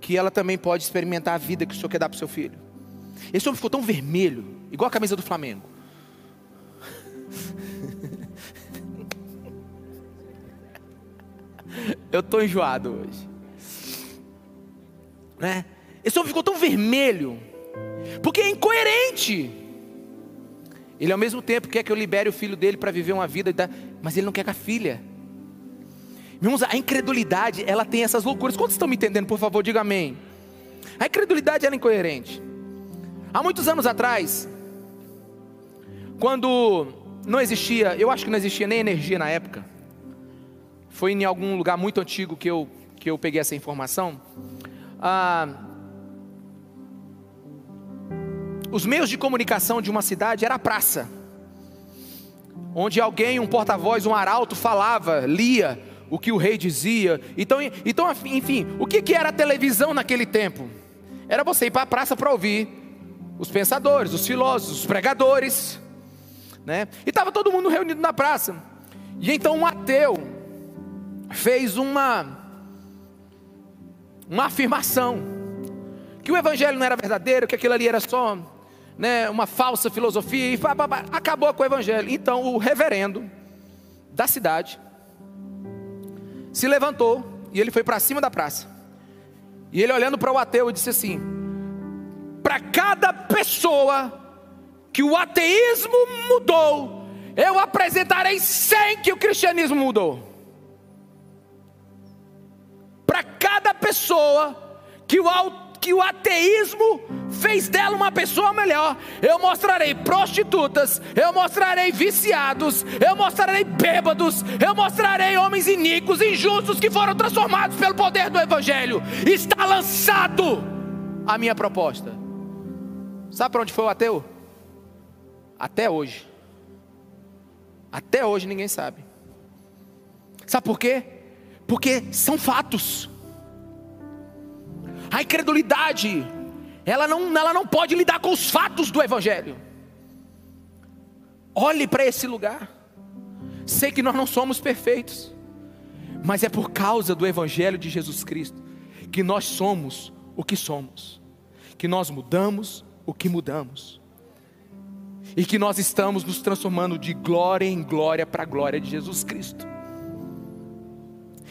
que ela também pode experimentar a vida que o senhor quer dar para seu filho. Esse homem ficou tão vermelho, igual a camisa do Flamengo. Eu estou enjoado hoje. Né? Esse homem ficou tão vermelho, porque é incoerente. Ele ao mesmo tempo quer que eu libere o filho dele para viver uma vida, mas ele não quer com a filha. Irmãos, a incredulidade, ela tem essas loucuras. Quantos estão me entendendo, por favor, diga amém. A incredulidade ela é incoerente. Há muitos anos atrás, quando não existia, eu acho que não existia nem energia na época. Foi em algum lugar muito antigo que eu, que eu peguei essa informação. Ah, os meios de comunicação de uma cidade era a praça, onde alguém, um porta-voz, um arauto falava, lia o que o rei dizia. Então, então enfim, o que, que era a televisão naquele tempo? Era você ir para a praça para ouvir os pensadores, os filósofos, os pregadores, né? E estava todo mundo reunido na praça. E então um ateu fez uma uma afirmação que o evangelho não era verdadeiro, que aquilo ali era só né, uma falsa filosofia e pá, pá, pá, acabou com o evangelho. Então o reverendo da cidade se levantou e ele foi para cima da praça. E ele olhando para o ateu disse assim: para cada pessoa que o ateísmo mudou, eu apresentarei 100 que o cristianismo mudou. Para cada pessoa que o que o ateísmo fez dela uma pessoa melhor. Eu mostrarei prostitutas, eu mostrarei viciados, eu mostrarei bêbados, eu mostrarei homens iníquos, injustos que foram transformados pelo poder do Evangelho. Está lançado a minha proposta. Sabe para onde foi o ateu? Até hoje. Até hoje ninguém sabe. Sabe por quê? Porque são fatos. A incredulidade, ela não, ela não pode lidar com os fatos do Evangelho. Olhe para esse lugar. Sei que nós não somos perfeitos, mas é por causa do Evangelho de Jesus Cristo que nós somos o que somos, que nós mudamos o que mudamos, e que nós estamos nos transformando de glória em glória para a glória de Jesus Cristo.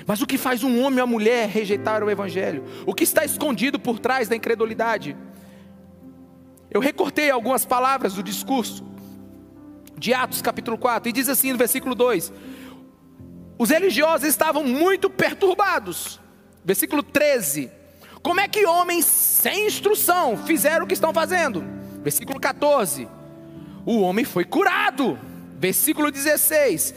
Mas o que faz um homem ou uma mulher rejeitar o Evangelho? O que está escondido por trás da incredulidade? Eu recortei algumas palavras do discurso de Atos capítulo 4, e diz assim no versículo 2: Os religiosos estavam muito perturbados. Versículo 13: Como é que homens sem instrução fizeram o que estão fazendo? Versículo 14: O homem foi curado. Versículo 16: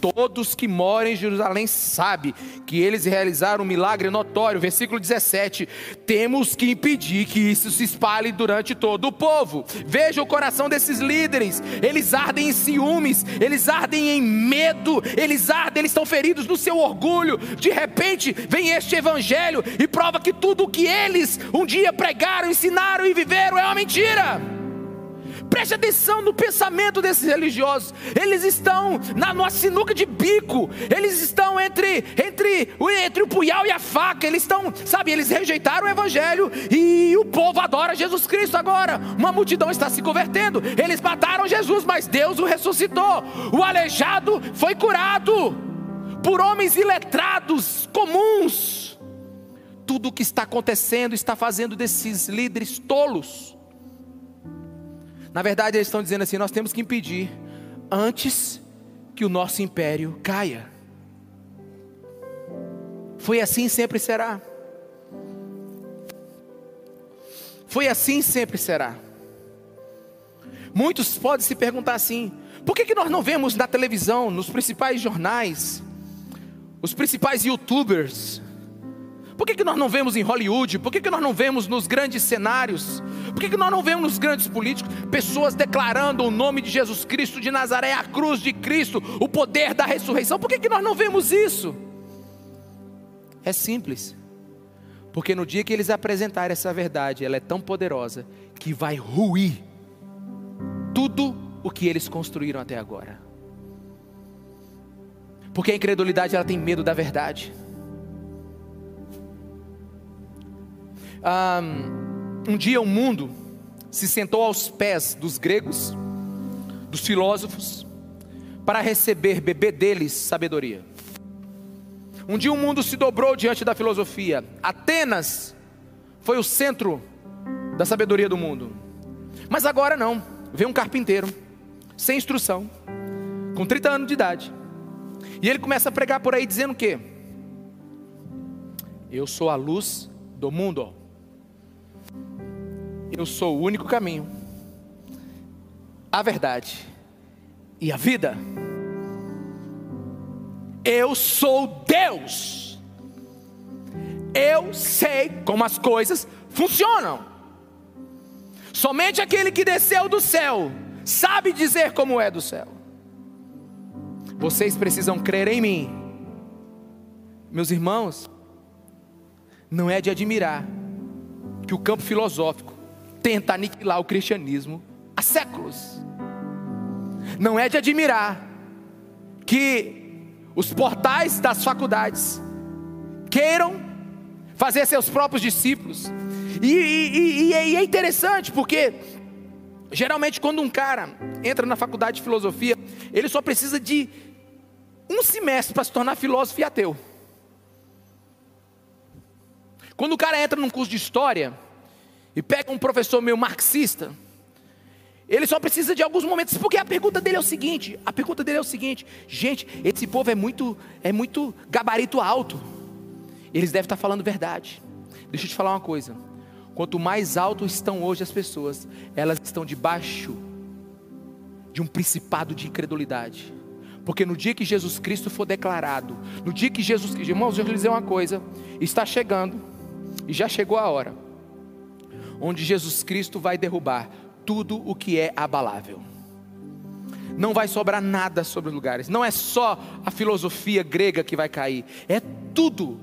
Todos que moram em Jerusalém sabem que eles realizaram um milagre notório. Versículo 17: Temos que impedir que isso se espalhe durante todo o povo. Veja o coração desses líderes: eles ardem em ciúmes, eles ardem em medo, eles ardem, eles estão feridos no seu orgulho. De repente, vem este evangelho e prova que tudo o que eles um dia pregaram, ensinaram e viveram é uma mentira. Preste atenção no pensamento desses religiosos. Eles estão na numa sinuca de bico. Eles estão entre entre entre o punhal e a faca. Eles estão, sabe, eles rejeitaram o evangelho e o povo adora Jesus Cristo agora. Uma multidão está se convertendo. Eles mataram Jesus, mas Deus o ressuscitou. O aleijado foi curado por homens iletrados comuns. Tudo o que está acontecendo está fazendo desses líderes tolos. Na verdade, eles estão dizendo assim: nós temos que impedir antes que o nosso império caia. Foi assim sempre será. Foi assim sempre será. Muitos podem se perguntar assim: por que, que nós não vemos na televisão, nos principais jornais, os principais youtubers, por que, que nós não vemos em Hollywood? Por que, que nós não vemos nos grandes cenários? Por que, que nós não vemos nos grandes políticos pessoas declarando o nome de Jesus Cristo de Nazaré, a cruz de Cristo, o poder da ressurreição? Por que, que nós não vemos isso? É simples. Porque no dia que eles apresentarem essa verdade, ela é tão poderosa que vai ruir tudo o que eles construíram até agora. Porque a incredulidade ela tem medo da verdade. Um, um dia o mundo se sentou aos pés dos gregos, dos filósofos, para receber, beber deles sabedoria. Um dia o mundo se dobrou diante da filosofia. Atenas foi o centro da sabedoria do mundo. Mas agora não. Vem um carpinteiro, sem instrução, com 30 anos de idade. E ele começa a pregar por aí dizendo o quê? Eu sou a luz do mundo. Eu sou o único caminho, a verdade e a vida. Eu sou Deus. Eu sei como as coisas funcionam. Somente aquele que desceu do céu sabe dizer como é do céu. Vocês precisam crer em mim. Meus irmãos, não é de admirar que o campo filosófico tenta aniquilar o cristianismo há séculos. Não é de admirar que os portais das faculdades queiram fazer seus próprios discípulos. E, e, e, e, é interessante porque geralmente quando um cara entra na faculdade de filosofia, ele só precisa de um semestre para se tornar filósofo e ateu. Quando o cara entra num curso de história, e pega um professor meio marxista, ele só precisa de alguns momentos, porque a pergunta dele é o seguinte: a pergunta dele é o seguinte, gente, esse povo é muito, é muito gabarito alto. Eles devem estar falando verdade. Deixa eu te falar uma coisa: quanto mais alto estão hoje as pessoas, elas estão debaixo de um principado de incredulidade. Porque no dia que Jesus Cristo for declarado, no dia que Jesus, irmãos, eu lhe dizer uma coisa: está chegando, e já chegou a hora onde Jesus Cristo vai derrubar tudo o que é abalável. Não vai sobrar nada sobre os lugares. Não é só a filosofia grega que vai cair, é tudo.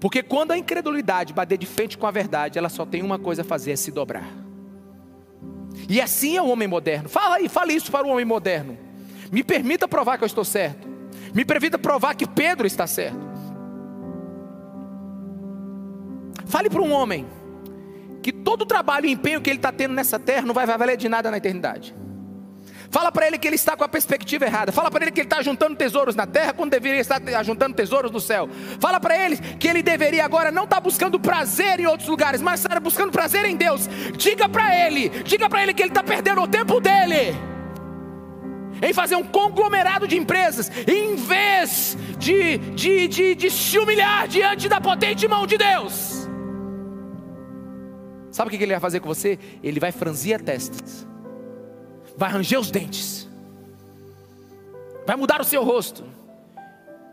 Porque quando a incredulidade bater de frente com a verdade, ela só tem uma coisa a fazer: é se dobrar. E assim é o homem moderno. Fala aí, fale isso para o homem moderno. Me permita provar que eu estou certo. Me permita provar que Pedro está certo. Fale para um homem que todo o trabalho e empenho que ele está tendo nessa terra não vai valer de nada na eternidade. Fala para ele que ele está com a perspectiva errada. Fala para ele que ele está juntando tesouros na terra quando deveria estar juntando tesouros no céu. Fala para ele que ele deveria agora não estar tá buscando prazer em outros lugares, mas estar buscando prazer em Deus. Diga para ele, diga para ele que ele está perdendo o tempo dele em fazer um conglomerado de empresas, em vez de, de, de, de se humilhar diante da potente mão de Deus. Sabe o que ele vai fazer com você? Ele vai franzir a testa, vai ranger os dentes, vai mudar o seu rosto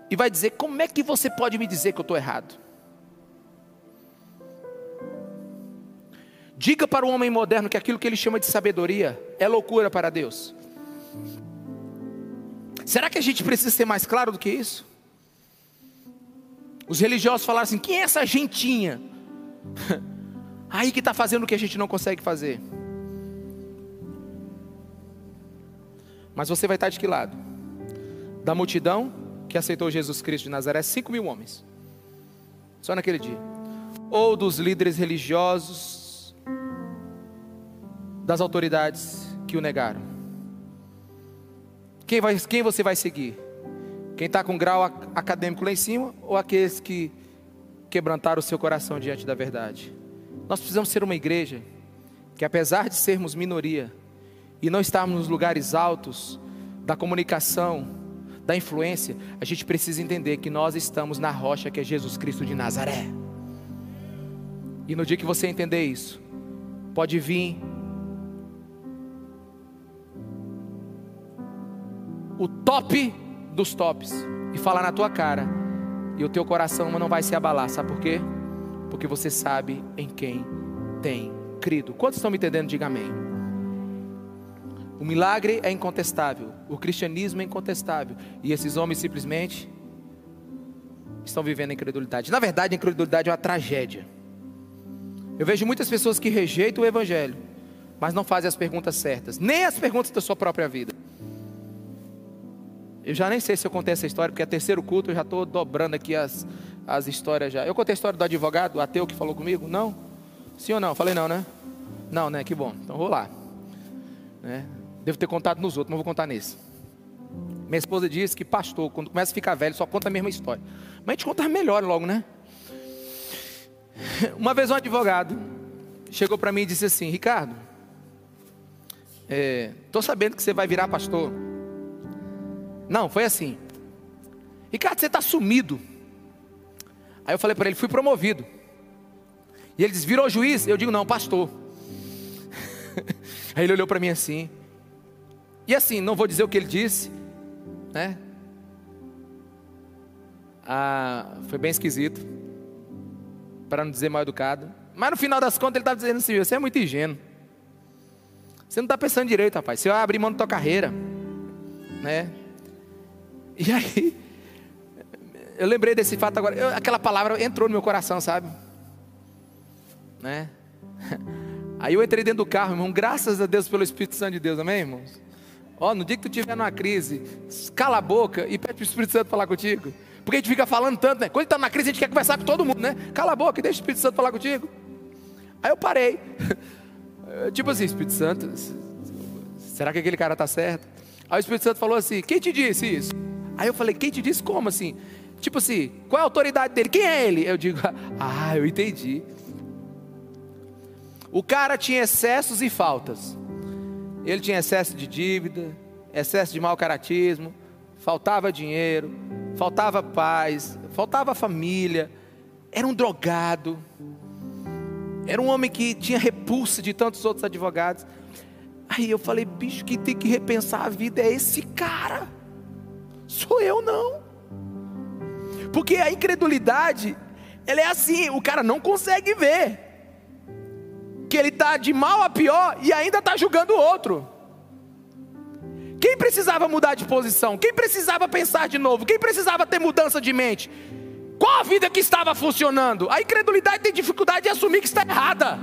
e vai dizer: Como é que você pode me dizer que eu estou errado? Diga para o homem moderno que aquilo que ele chama de sabedoria é loucura para Deus. Será que a gente precisa ser mais claro do que isso? Os religiosos falaram assim: quem é essa gentinha? <laughs> Aí que está fazendo o que a gente não consegue fazer. Mas você vai estar de que lado? Da multidão que aceitou Jesus Cristo de Nazaré, 5 mil homens. Só naquele dia. Ou dos líderes religiosos, das autoridades que o negaram. Quem, vai, quem você vai seguir? Quem está com grau acadêmico lá em cima ou aqueles que quebrantaram o seu coração diante da verdade? Nós precisamos ser uma igreja que, apesar de sermos minoria e não estarmos nos lugares altos da comunicação, da influência, a gente precisa entender que nós estamos na rocha que é Jesus Cristo de Nazaré. E no dia que você entender isso, pode vir o top dos tops e falar na tua cara, e o teu coração não vai se abalar, sabe por quê? Porque você sabe em quem tem crido. Quantos estão me entendendo? Diga amém. O milagre é incontestável, o cristianismo é incontestável, e esses homens simplesmente estão vivendo a incredulidade. Na verdade, a incredulidade é uma tragédia. Eu vejo muitas pessoas que rejeitam o evangelho, mas não fazem as perguntas certas, nem as perguntas da sua própria vida. Eu já nem sei se eu contei essa história, porque é terceiro culto, eu já estou dobrando aqui as, as histórias já. Eu contei a história do advogado, o ateu que falou comigo? Não? Sim ou não? Falei não, né? Não, né? Que bom. Então vou lá. Né? Devo ter contado nos outros, não vou contar nesse. Minha esposa disse que pastor, quando começa a ficar velho, só conta a mesma história. Mas a gente conta melhor logo, né? <laughs> Uma vez um advogado chegou para mim e disse assim: Ricardo, estou é, sabendo que você vai virar pastor. Não, foi assim. Ricardo, você está sumido. Aí eu falei para ele: fui promovido. E ele disse: virou juiz? Eu digo: não, pastor. <laughs> Aí ele olhou para mim assim. E assim, não vou dizer o que ele disse, né? Ah, foi bem esquisito, para não dizer mal educado. Mas no final das contas ele estava dizendo assim: você é muito ingênuo. Você não está pensando direito, rapaz. Você vai abrir mão da tua carreira, né? E aí, eu lembrei desse fato agora. Eu, aquela palavra entrou no meu coração, sabe? Né? <laughs> Aí eu entrei dentro do carro, irmão. Graças a Deus pelo Espírito Santo de Deus, amém, irmãos? Ó, no dia que tu tiver numa crise, cala a boca e pede para o Espírito Santo falar contigo. Porque a gente fica falando tanto, né? Quando está na crise, a gente quer conversar com todo mundo, né? Cala a boca e deixa o Espírito Santo falar contigo. Aí eu parei. <laughs> tipo assim, Espírito Santo, será que aquele cara está certo? Aí o Espírito Santo falou assim: quem te disse isso? Aí eu falei: quem te disse como assim? Tipo assim, qual é a autoridade dele? Quem é ele? Eu digo: <laughs> ah, eu entendi. O cara tinha excessos e faltas. Ele tinha excesso de dívida, excesso de mau caratismo, faltava dinheiro, faltava paz, faltava família, era um drogado, era um homem que tinha repulsa de tantos outros advogados. Aí eu falei, bicho, que tem que repensar a vida é esse cara, sou eu não. Porque a incredulidade, ela é assim, o cara não consegue ver que ele está de mal a pior e ainda está julgando o outro. Quem precisava mudar de posição? Quem precisava pensar de novo? Quem precisava ter mudança de mente? Qual a vida que estava funcionando? A incredulidade tem dificuldade de assumir que está errada.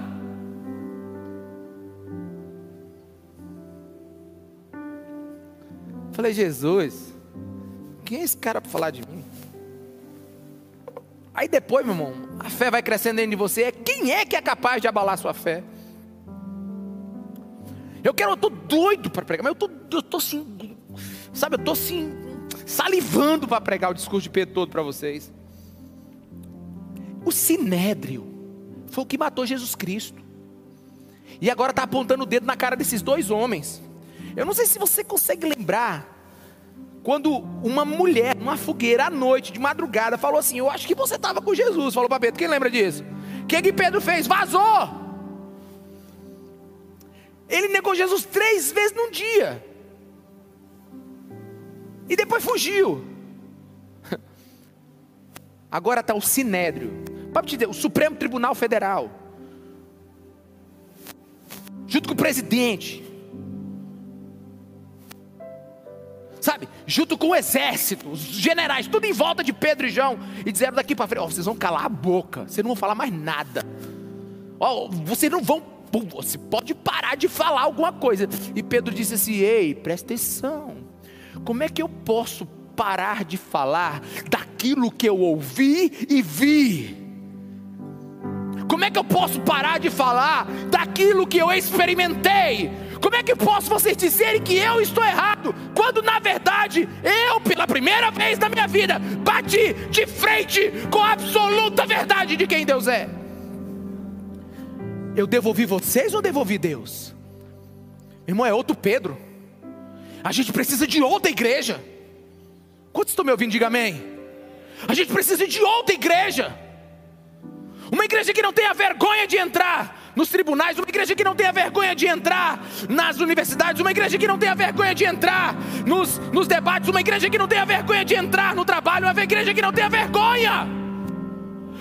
Falei, Jesus, quem é esse cara para falar de mim? Aí depois, meu irmão, a fé vai crescendo dentro de você. Quem é que é capaz de abalar sua fé? Eu quero, eu estou doido para pregar, mas eu estou, eu tô assim, sabe, eu estou assim, salivando para pregar o discurso de Pedro todo para vocês. O sinédrio foi o que matou Jesus Cristo. E agora está apontando o dedo na cara desses dois homens. Eu não sei se você consegue lembrar quando uma mulher, uma fogueira à noite, de madrugada, falou assim: Eu acho que você estava com Jesus. Falou para Pedro. Quem lembra disso? O que, que Pedro fez? Vazou. Ele negou Jesus três vezes num dia. E depois fugiu. <laughs> Agora está o Sinédrio. Pode te dizer, o Supremo Tribunal Federal. Junto com o presidente. Sabe, junto com o exército, os generais, tudo em volta de Pedro e João, e disseram daqui para frente: oh, vocês vão calar a boca, vocês não vão falar mais nada, oh, vocês não vão, você pode parar de falar alguma coisa. E Pedro disse assim: ei, presta atenção, como é que eu posso parar de falar daquilo que eu ouvi e vi? Como é que eu posso parar de falar daquilo que eu experimentei? Como é que posso vocês dizerem que eu estou errado, quando na verdade eu, pela primeira vez na minha vida, bati de frente com a absoluta verdade de quem Deus é? Eu devolvi vocês ou devolvi Deus? Irmão, é outro Pedro. A gente precisa de outra igreja. Quantos estão me ouvindo? Diga amém. A gente precisa de outra igreja. Uma igreja que não tenha vergonha de entrar nos tribunais, uma igreja que não tenha vergonha de entrar nas universidades, uma igreja que não tenha vergonha de entrar nos, nos debates, uma igreja que não tenha vergonha de entrar no trabalho, uma igreja que não tenha vergonha.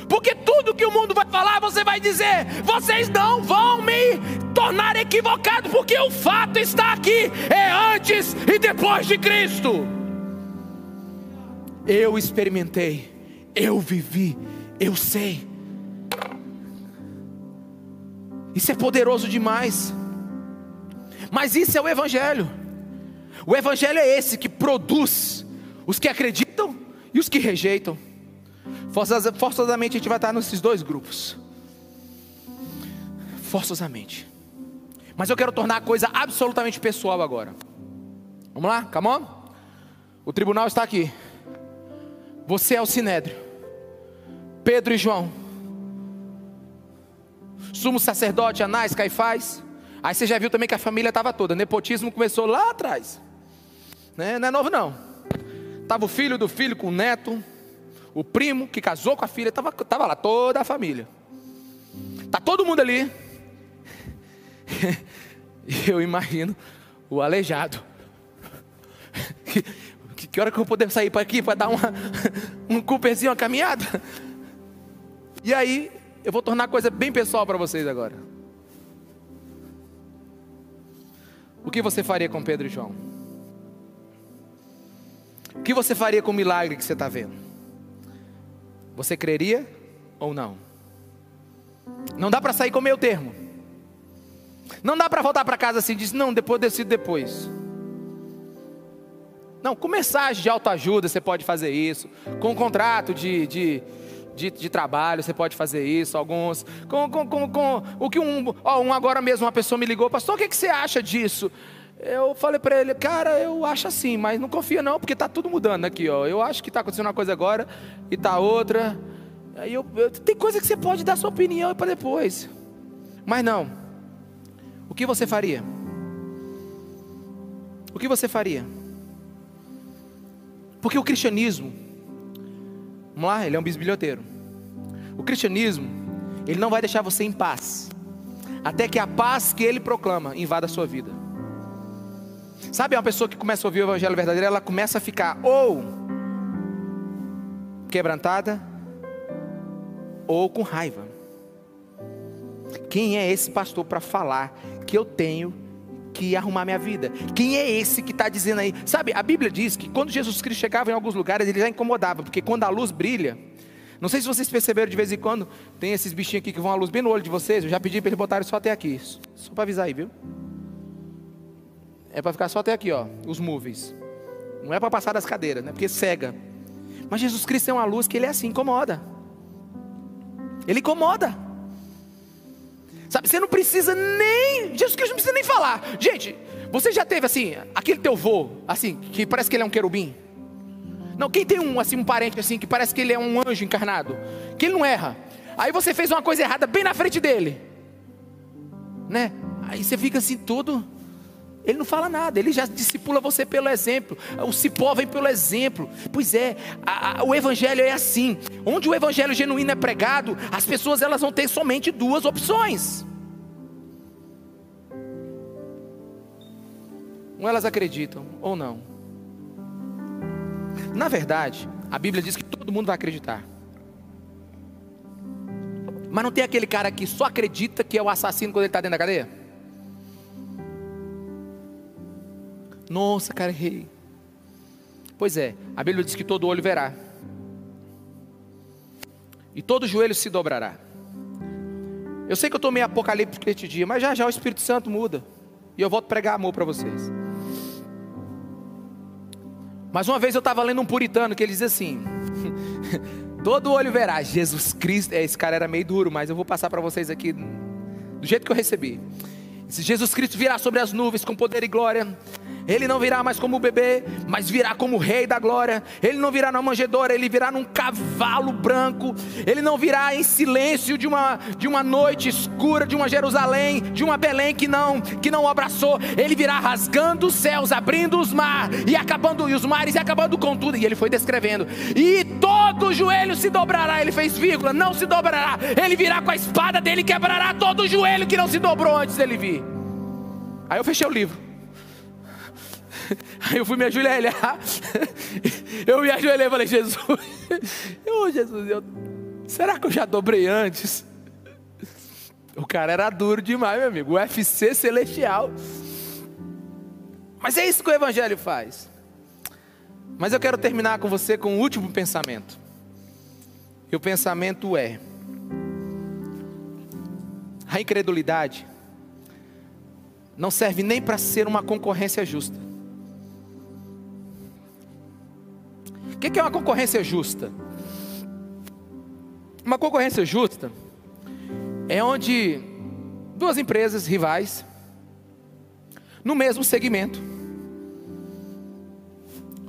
Porque tudo que o mundo vai falar, você vai dizer: vocês não vão me tornar equivocado, porque o fato está aqui, é antes e depois de Cristo. Eu experimentei, eu vivi, eu sei. Isso é poderoso demais. Mas isso é o Evangelho. O Evangelho é esse que produz Os que acreditam e os que rejeitam. Forçosamente a gente vai estar nesses dois grupos. Forçosamente. Mas eu quero tornar a coisa absolutamente pessoal agora. Vamos lá, come on? O tribunal está aqui. Você é o sinédrio. Pedro e João. Sumo sacerdote, Anás, Caifás. Aí você já viu também que a família estava toda. Nepotismo começou lá atrás. Né? Não é novo não. Tava o filho do filho com o neto, o primo que casou com a filha, tava, tava lá toda a família. Tá todo mundo ali. <laughs> Eu imagino o aleijado. <laughs> Que, que hora que eu vou poder sair para aqui para dar uma, <laughs> um Cooperzinho, uma caminhada? E aí, eu vou tornar a coisa bem pessoal para vocês agora. O que você faria com Pedro e João? O que você faria com o milagre que você está vendo? Você creria ou não? Não dá para sair com meio termo. Não dá para voltar para casa assim e dizer, não, depois decido depois. Não, com mensagem de autoajuda você pode fazer isso. Com contrato de, de, de, de, trabalho você pode fazer isso. Alguns. Com, com, com, com o que um, ó, um agora mesmo, uma pessoa me ligou, pastor, o que, que você acha disso? Eu falei para ele, cara, eu acho assim, mas não confia não, porque está tudo mudando aqui, ó. Eu acho que está acontecendo uma coisa agora e está outra. Aí eu, eu, tem coisa que você pode dar sua opinião para depois. Mas não. O que você faria? O que você faria? Porque o cristianismo, vamos lá, ele é um bisbilhoteiro. O cristianismo, ele não vai deixar você em paz, até que a paz que ele proclama invada a sua vida. Sabe, uma pessoa que começa a ouvir o evangelho verdadeiro, ela começa a ficar ou quebrantada ou com raiva. Quem é esse pastor para falar que eu tenho que arrumar minha vida? Quem é esse que está dizendo aí? Sabe, a Bíblia diz que quando Jesus Cristo chegava em alguns lugares, ele já incomodava, porque quando a luz brilha, não sei se vocês perceberam de vez em quando, tem esses bichinhos aqui que vão a luz bem no olho de vocês, eu já pedi para eles botarem só até aqui, só para avisar aí, viu? É para ficar só até aqui, ó, os movies. Não é para passar das cadeiras, né? Porque cega. Mas Jesus Cristo é uma luz que ele é assim, incomoda. Ele incomoda. Sabe, você não precisa nem. Jesus Cristo não precisa nem falar. Gente, você já teve assim, aquele teu vô, assim, que parece que ele é um querubim? Não, quem tem um assim, um parente assim, que parece que ele é um anjo encarnado, que ele não erra. Aí você fez uma coisa errada bem na frente dele. Né? Aí você fica assim todo ele não fala nada, ele já discipula você pelo exemplo. O cipó vem pelo exemplo. Pois é, a, a, o evangelho é assim. Onde o evangelho genuíno é pregado, as pessoas elas vão ter somente duas opções. Ou elas acreditam ou não. Na verdade, a Bíblia diz que todo mundo vai acreditar. Mas não tem aquele cara que só acredita que é o assassino quando ele está dentro da cadeia? Nossa, cara, errei. Pois é, a Bíblia diz que todo olho verá, e todo joelho se dobrará. Eu sei que eu estou meio apocalíptico este dia, mas já já o Espírito Santo muda, e eu volto pregar amor para vocês. Mas uma vez eu estava lendo um puritano que ele diz assim: <laughs> todo olho verá, Jesus Cristo. É, esse cara era meio duro, mas eu vou passar para vocês aqui do jeito que eu recebi. Jesus Cristo virá sobre as nuvens com poder e glória, ele não virá mais como bebê, mas virá como rei da glória. Ele não virá na manjedoura, ele virá num cavalo branco. Ele não virá em silêncio de uma, de uma noite escura, de uma Jerusalém, de uma Belém que não que não abraçou. Ele virá rasgando os céus, abrindo os mares e acabando e os mares e acabando com tudo. E ele foi descrevendo. E todo joelho se dobrará. Ele fez vírgula, não se dobrará. Ele virá com a espada dele quebrará todo joelho que não se dobrou antes dele vir. Aí eu fechei o livro. <laughs> Aí eu fui me ajoelhar. <laughs> Eu me ajoelhei e falei, Jesus, <laughs> eu, Jesus, eu, será que eu já dobrei antes? O cara era duro demais, meu amigo. UFC celestial. Mas é isso que o Evangelho faz. Mas eu quero terminar com você com o um último pensamento. E o pensamento é: a incredulidade não serve nem para ser uma concorrência justa. O que é uma concorrência justa? Uma concorrência justa é onde duas empresas rivais, no mesmo segmento,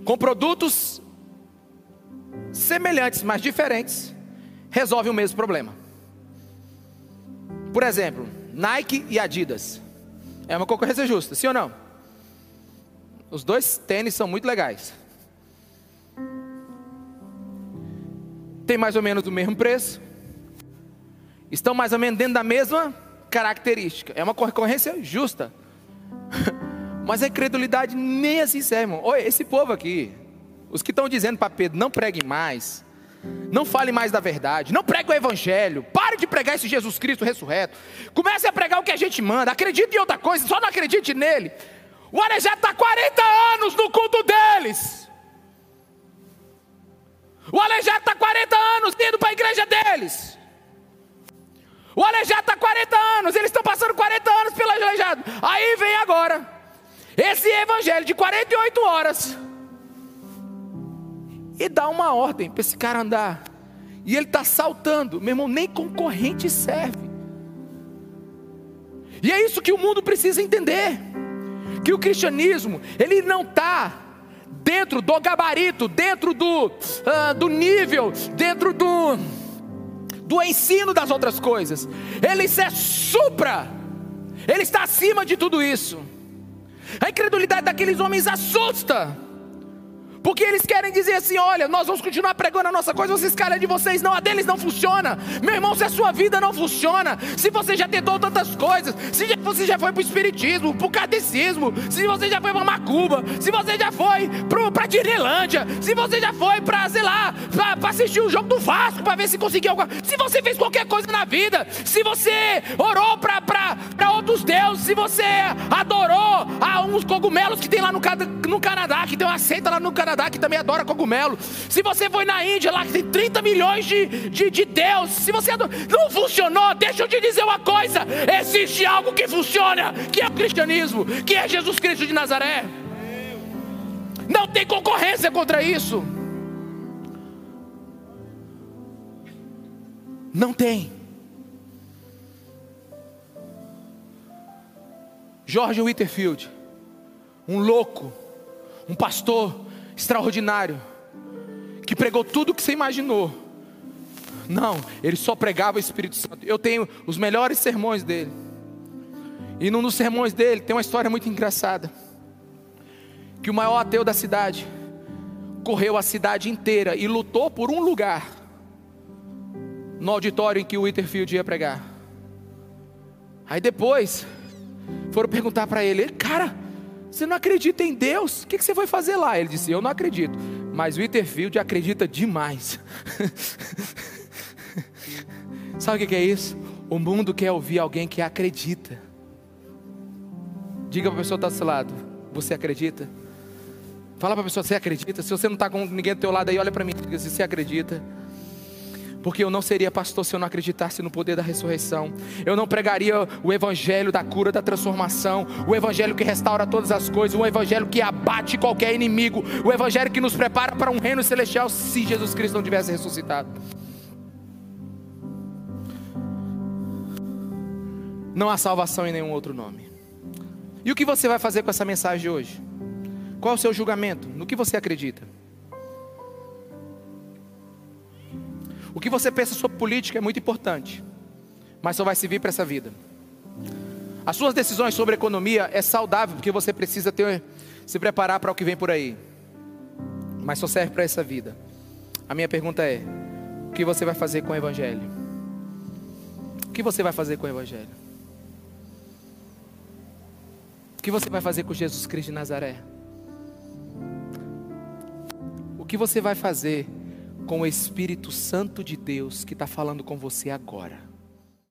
com produtos semelhantes, mas diferentes, resolvem o mesmo problema. Por exemplo, Nike e Adidas. É uma concorrência justa, sim ou não? Os dois tênis são muito legais. Tem mais ou menos o mesmo preço. Estão mais ou menos dentro da mesma característica. É uma concorrência justa. <laughs> Mas a incredulidade nem assim serve, irmão. Oi, esse povo aqui, os que estão dizendo para Pedro, não pregue mais, não fale mais da verdade, não pregue o evangelho, pare de pregar esse Jesus Cristo ressurreto, comece a pregar o que a gente manda, acredite em outra coisa, só não acredite nele. O Aleijado está 40 anos no culto deles. O Aleijado está 40 anos indo para a igreja deles. O Aleijado está 40 anos, eles estão passando 40 anos pelo Aleijado. Aí vem agora, esse evangelho de 48 horas e dá uma ordem para esse cara andar. E ele está saltando, meu irmão, nem concorrente serve. E é isso que o mundo precisa entender: que o cristianismo, ele não está dentro do gabarito, dentro do, uh, do nível, dentro do, do ensino das outras coisas. Ele é supra, ele está acima de tudo isso. A incredulidade daqueles homens assusta. Porque eles querem dizer assim: olha, nós vamos continuar pregando a nossa coisa, vocês caras de vocês não, a deles não funciona. Meu irmão, se a sua vida não funciona, se você já tentou tantas coisas, se você já foi para o Espiritismo, para o Catecismo, se você já foi para Macuba, se você já foi para Disneylândia, se você já foi para, sei lá, para assistir o jogo do Vasco, para ver se conseguiu alguma se você fez qualquer coisa na vida, se você orou para outros deuses, se você adorou a uns cogumelos que tem lá no, no Canadá, que tem uma seita lá no Canadá Canadá que também adora cogumelo. Se você foi na Índia, lá que tem 30 milhões de, de, de Deus. Se você adora... não funcionou, deixa eu te dizer uma coisa: existe algo que funciona, que é o cristianismo, que é Jesus Cristo de Nazaré. Não tem concorrência contra isso. Não tem. George Whitfield, um louco, um pastor extraordinário, que pregou tudo o que você imaginou. Não, ele só pregava o Espírito Santo. Eu tenho os melhores sermões dele. E num dos sermões dele tem uma história muito engraçada. Que o maior ateu da cidade correu a cidade inteira e lutou por um lugar no auditório em que o Winterfield ia pregar. Aí depois foram perguntar para ele, cara, você não acredita em Deus? O que você foi fazer lá? Ele disse: Eu não acredito. Mas o Winterfield acredita demais. <laughs> Sabe o que é isso? O mundo quer ouvir alguém que acredita. Diga para a pessoa que está do seu lado: Você acredita? Fala para a pessoa: Você acredita? Se você não está com ninguém do teu lado aí, olha para mim e diga: Você acredita? Porque eu não seria pastor se eu não acreditasse no poder da ressurreição. Eu não pregaria o evangelho da cura, da transformação, o evangelho que restaura todas as coisas, o evangelho que abate qualquer inimigo, o evangelho que nos prepara para um reino celestial se Jesus Cristo não tivesse ressuscitado. Não há salvação em nenhum outro nome. E o que você vai fazer com essa mensagem hoje? Qual é o seu julgamento? No que você acredita? O que você pensa sobre política é muito importante, mas só vai servir para essa vida. As suas decisões sobre economia é saudável, porque você precisa ter, se preparar para o que vem por aí, mas só serve para essa vida. A minha pergunta é: o que você vai fazer com o Evangelho? O que você vai fazer com o Evangelho? O que você vai fazer com Jesus Cristo de Nazaré? O que você vai fazer com o Espírito Santo de Deus que está falando com você agora.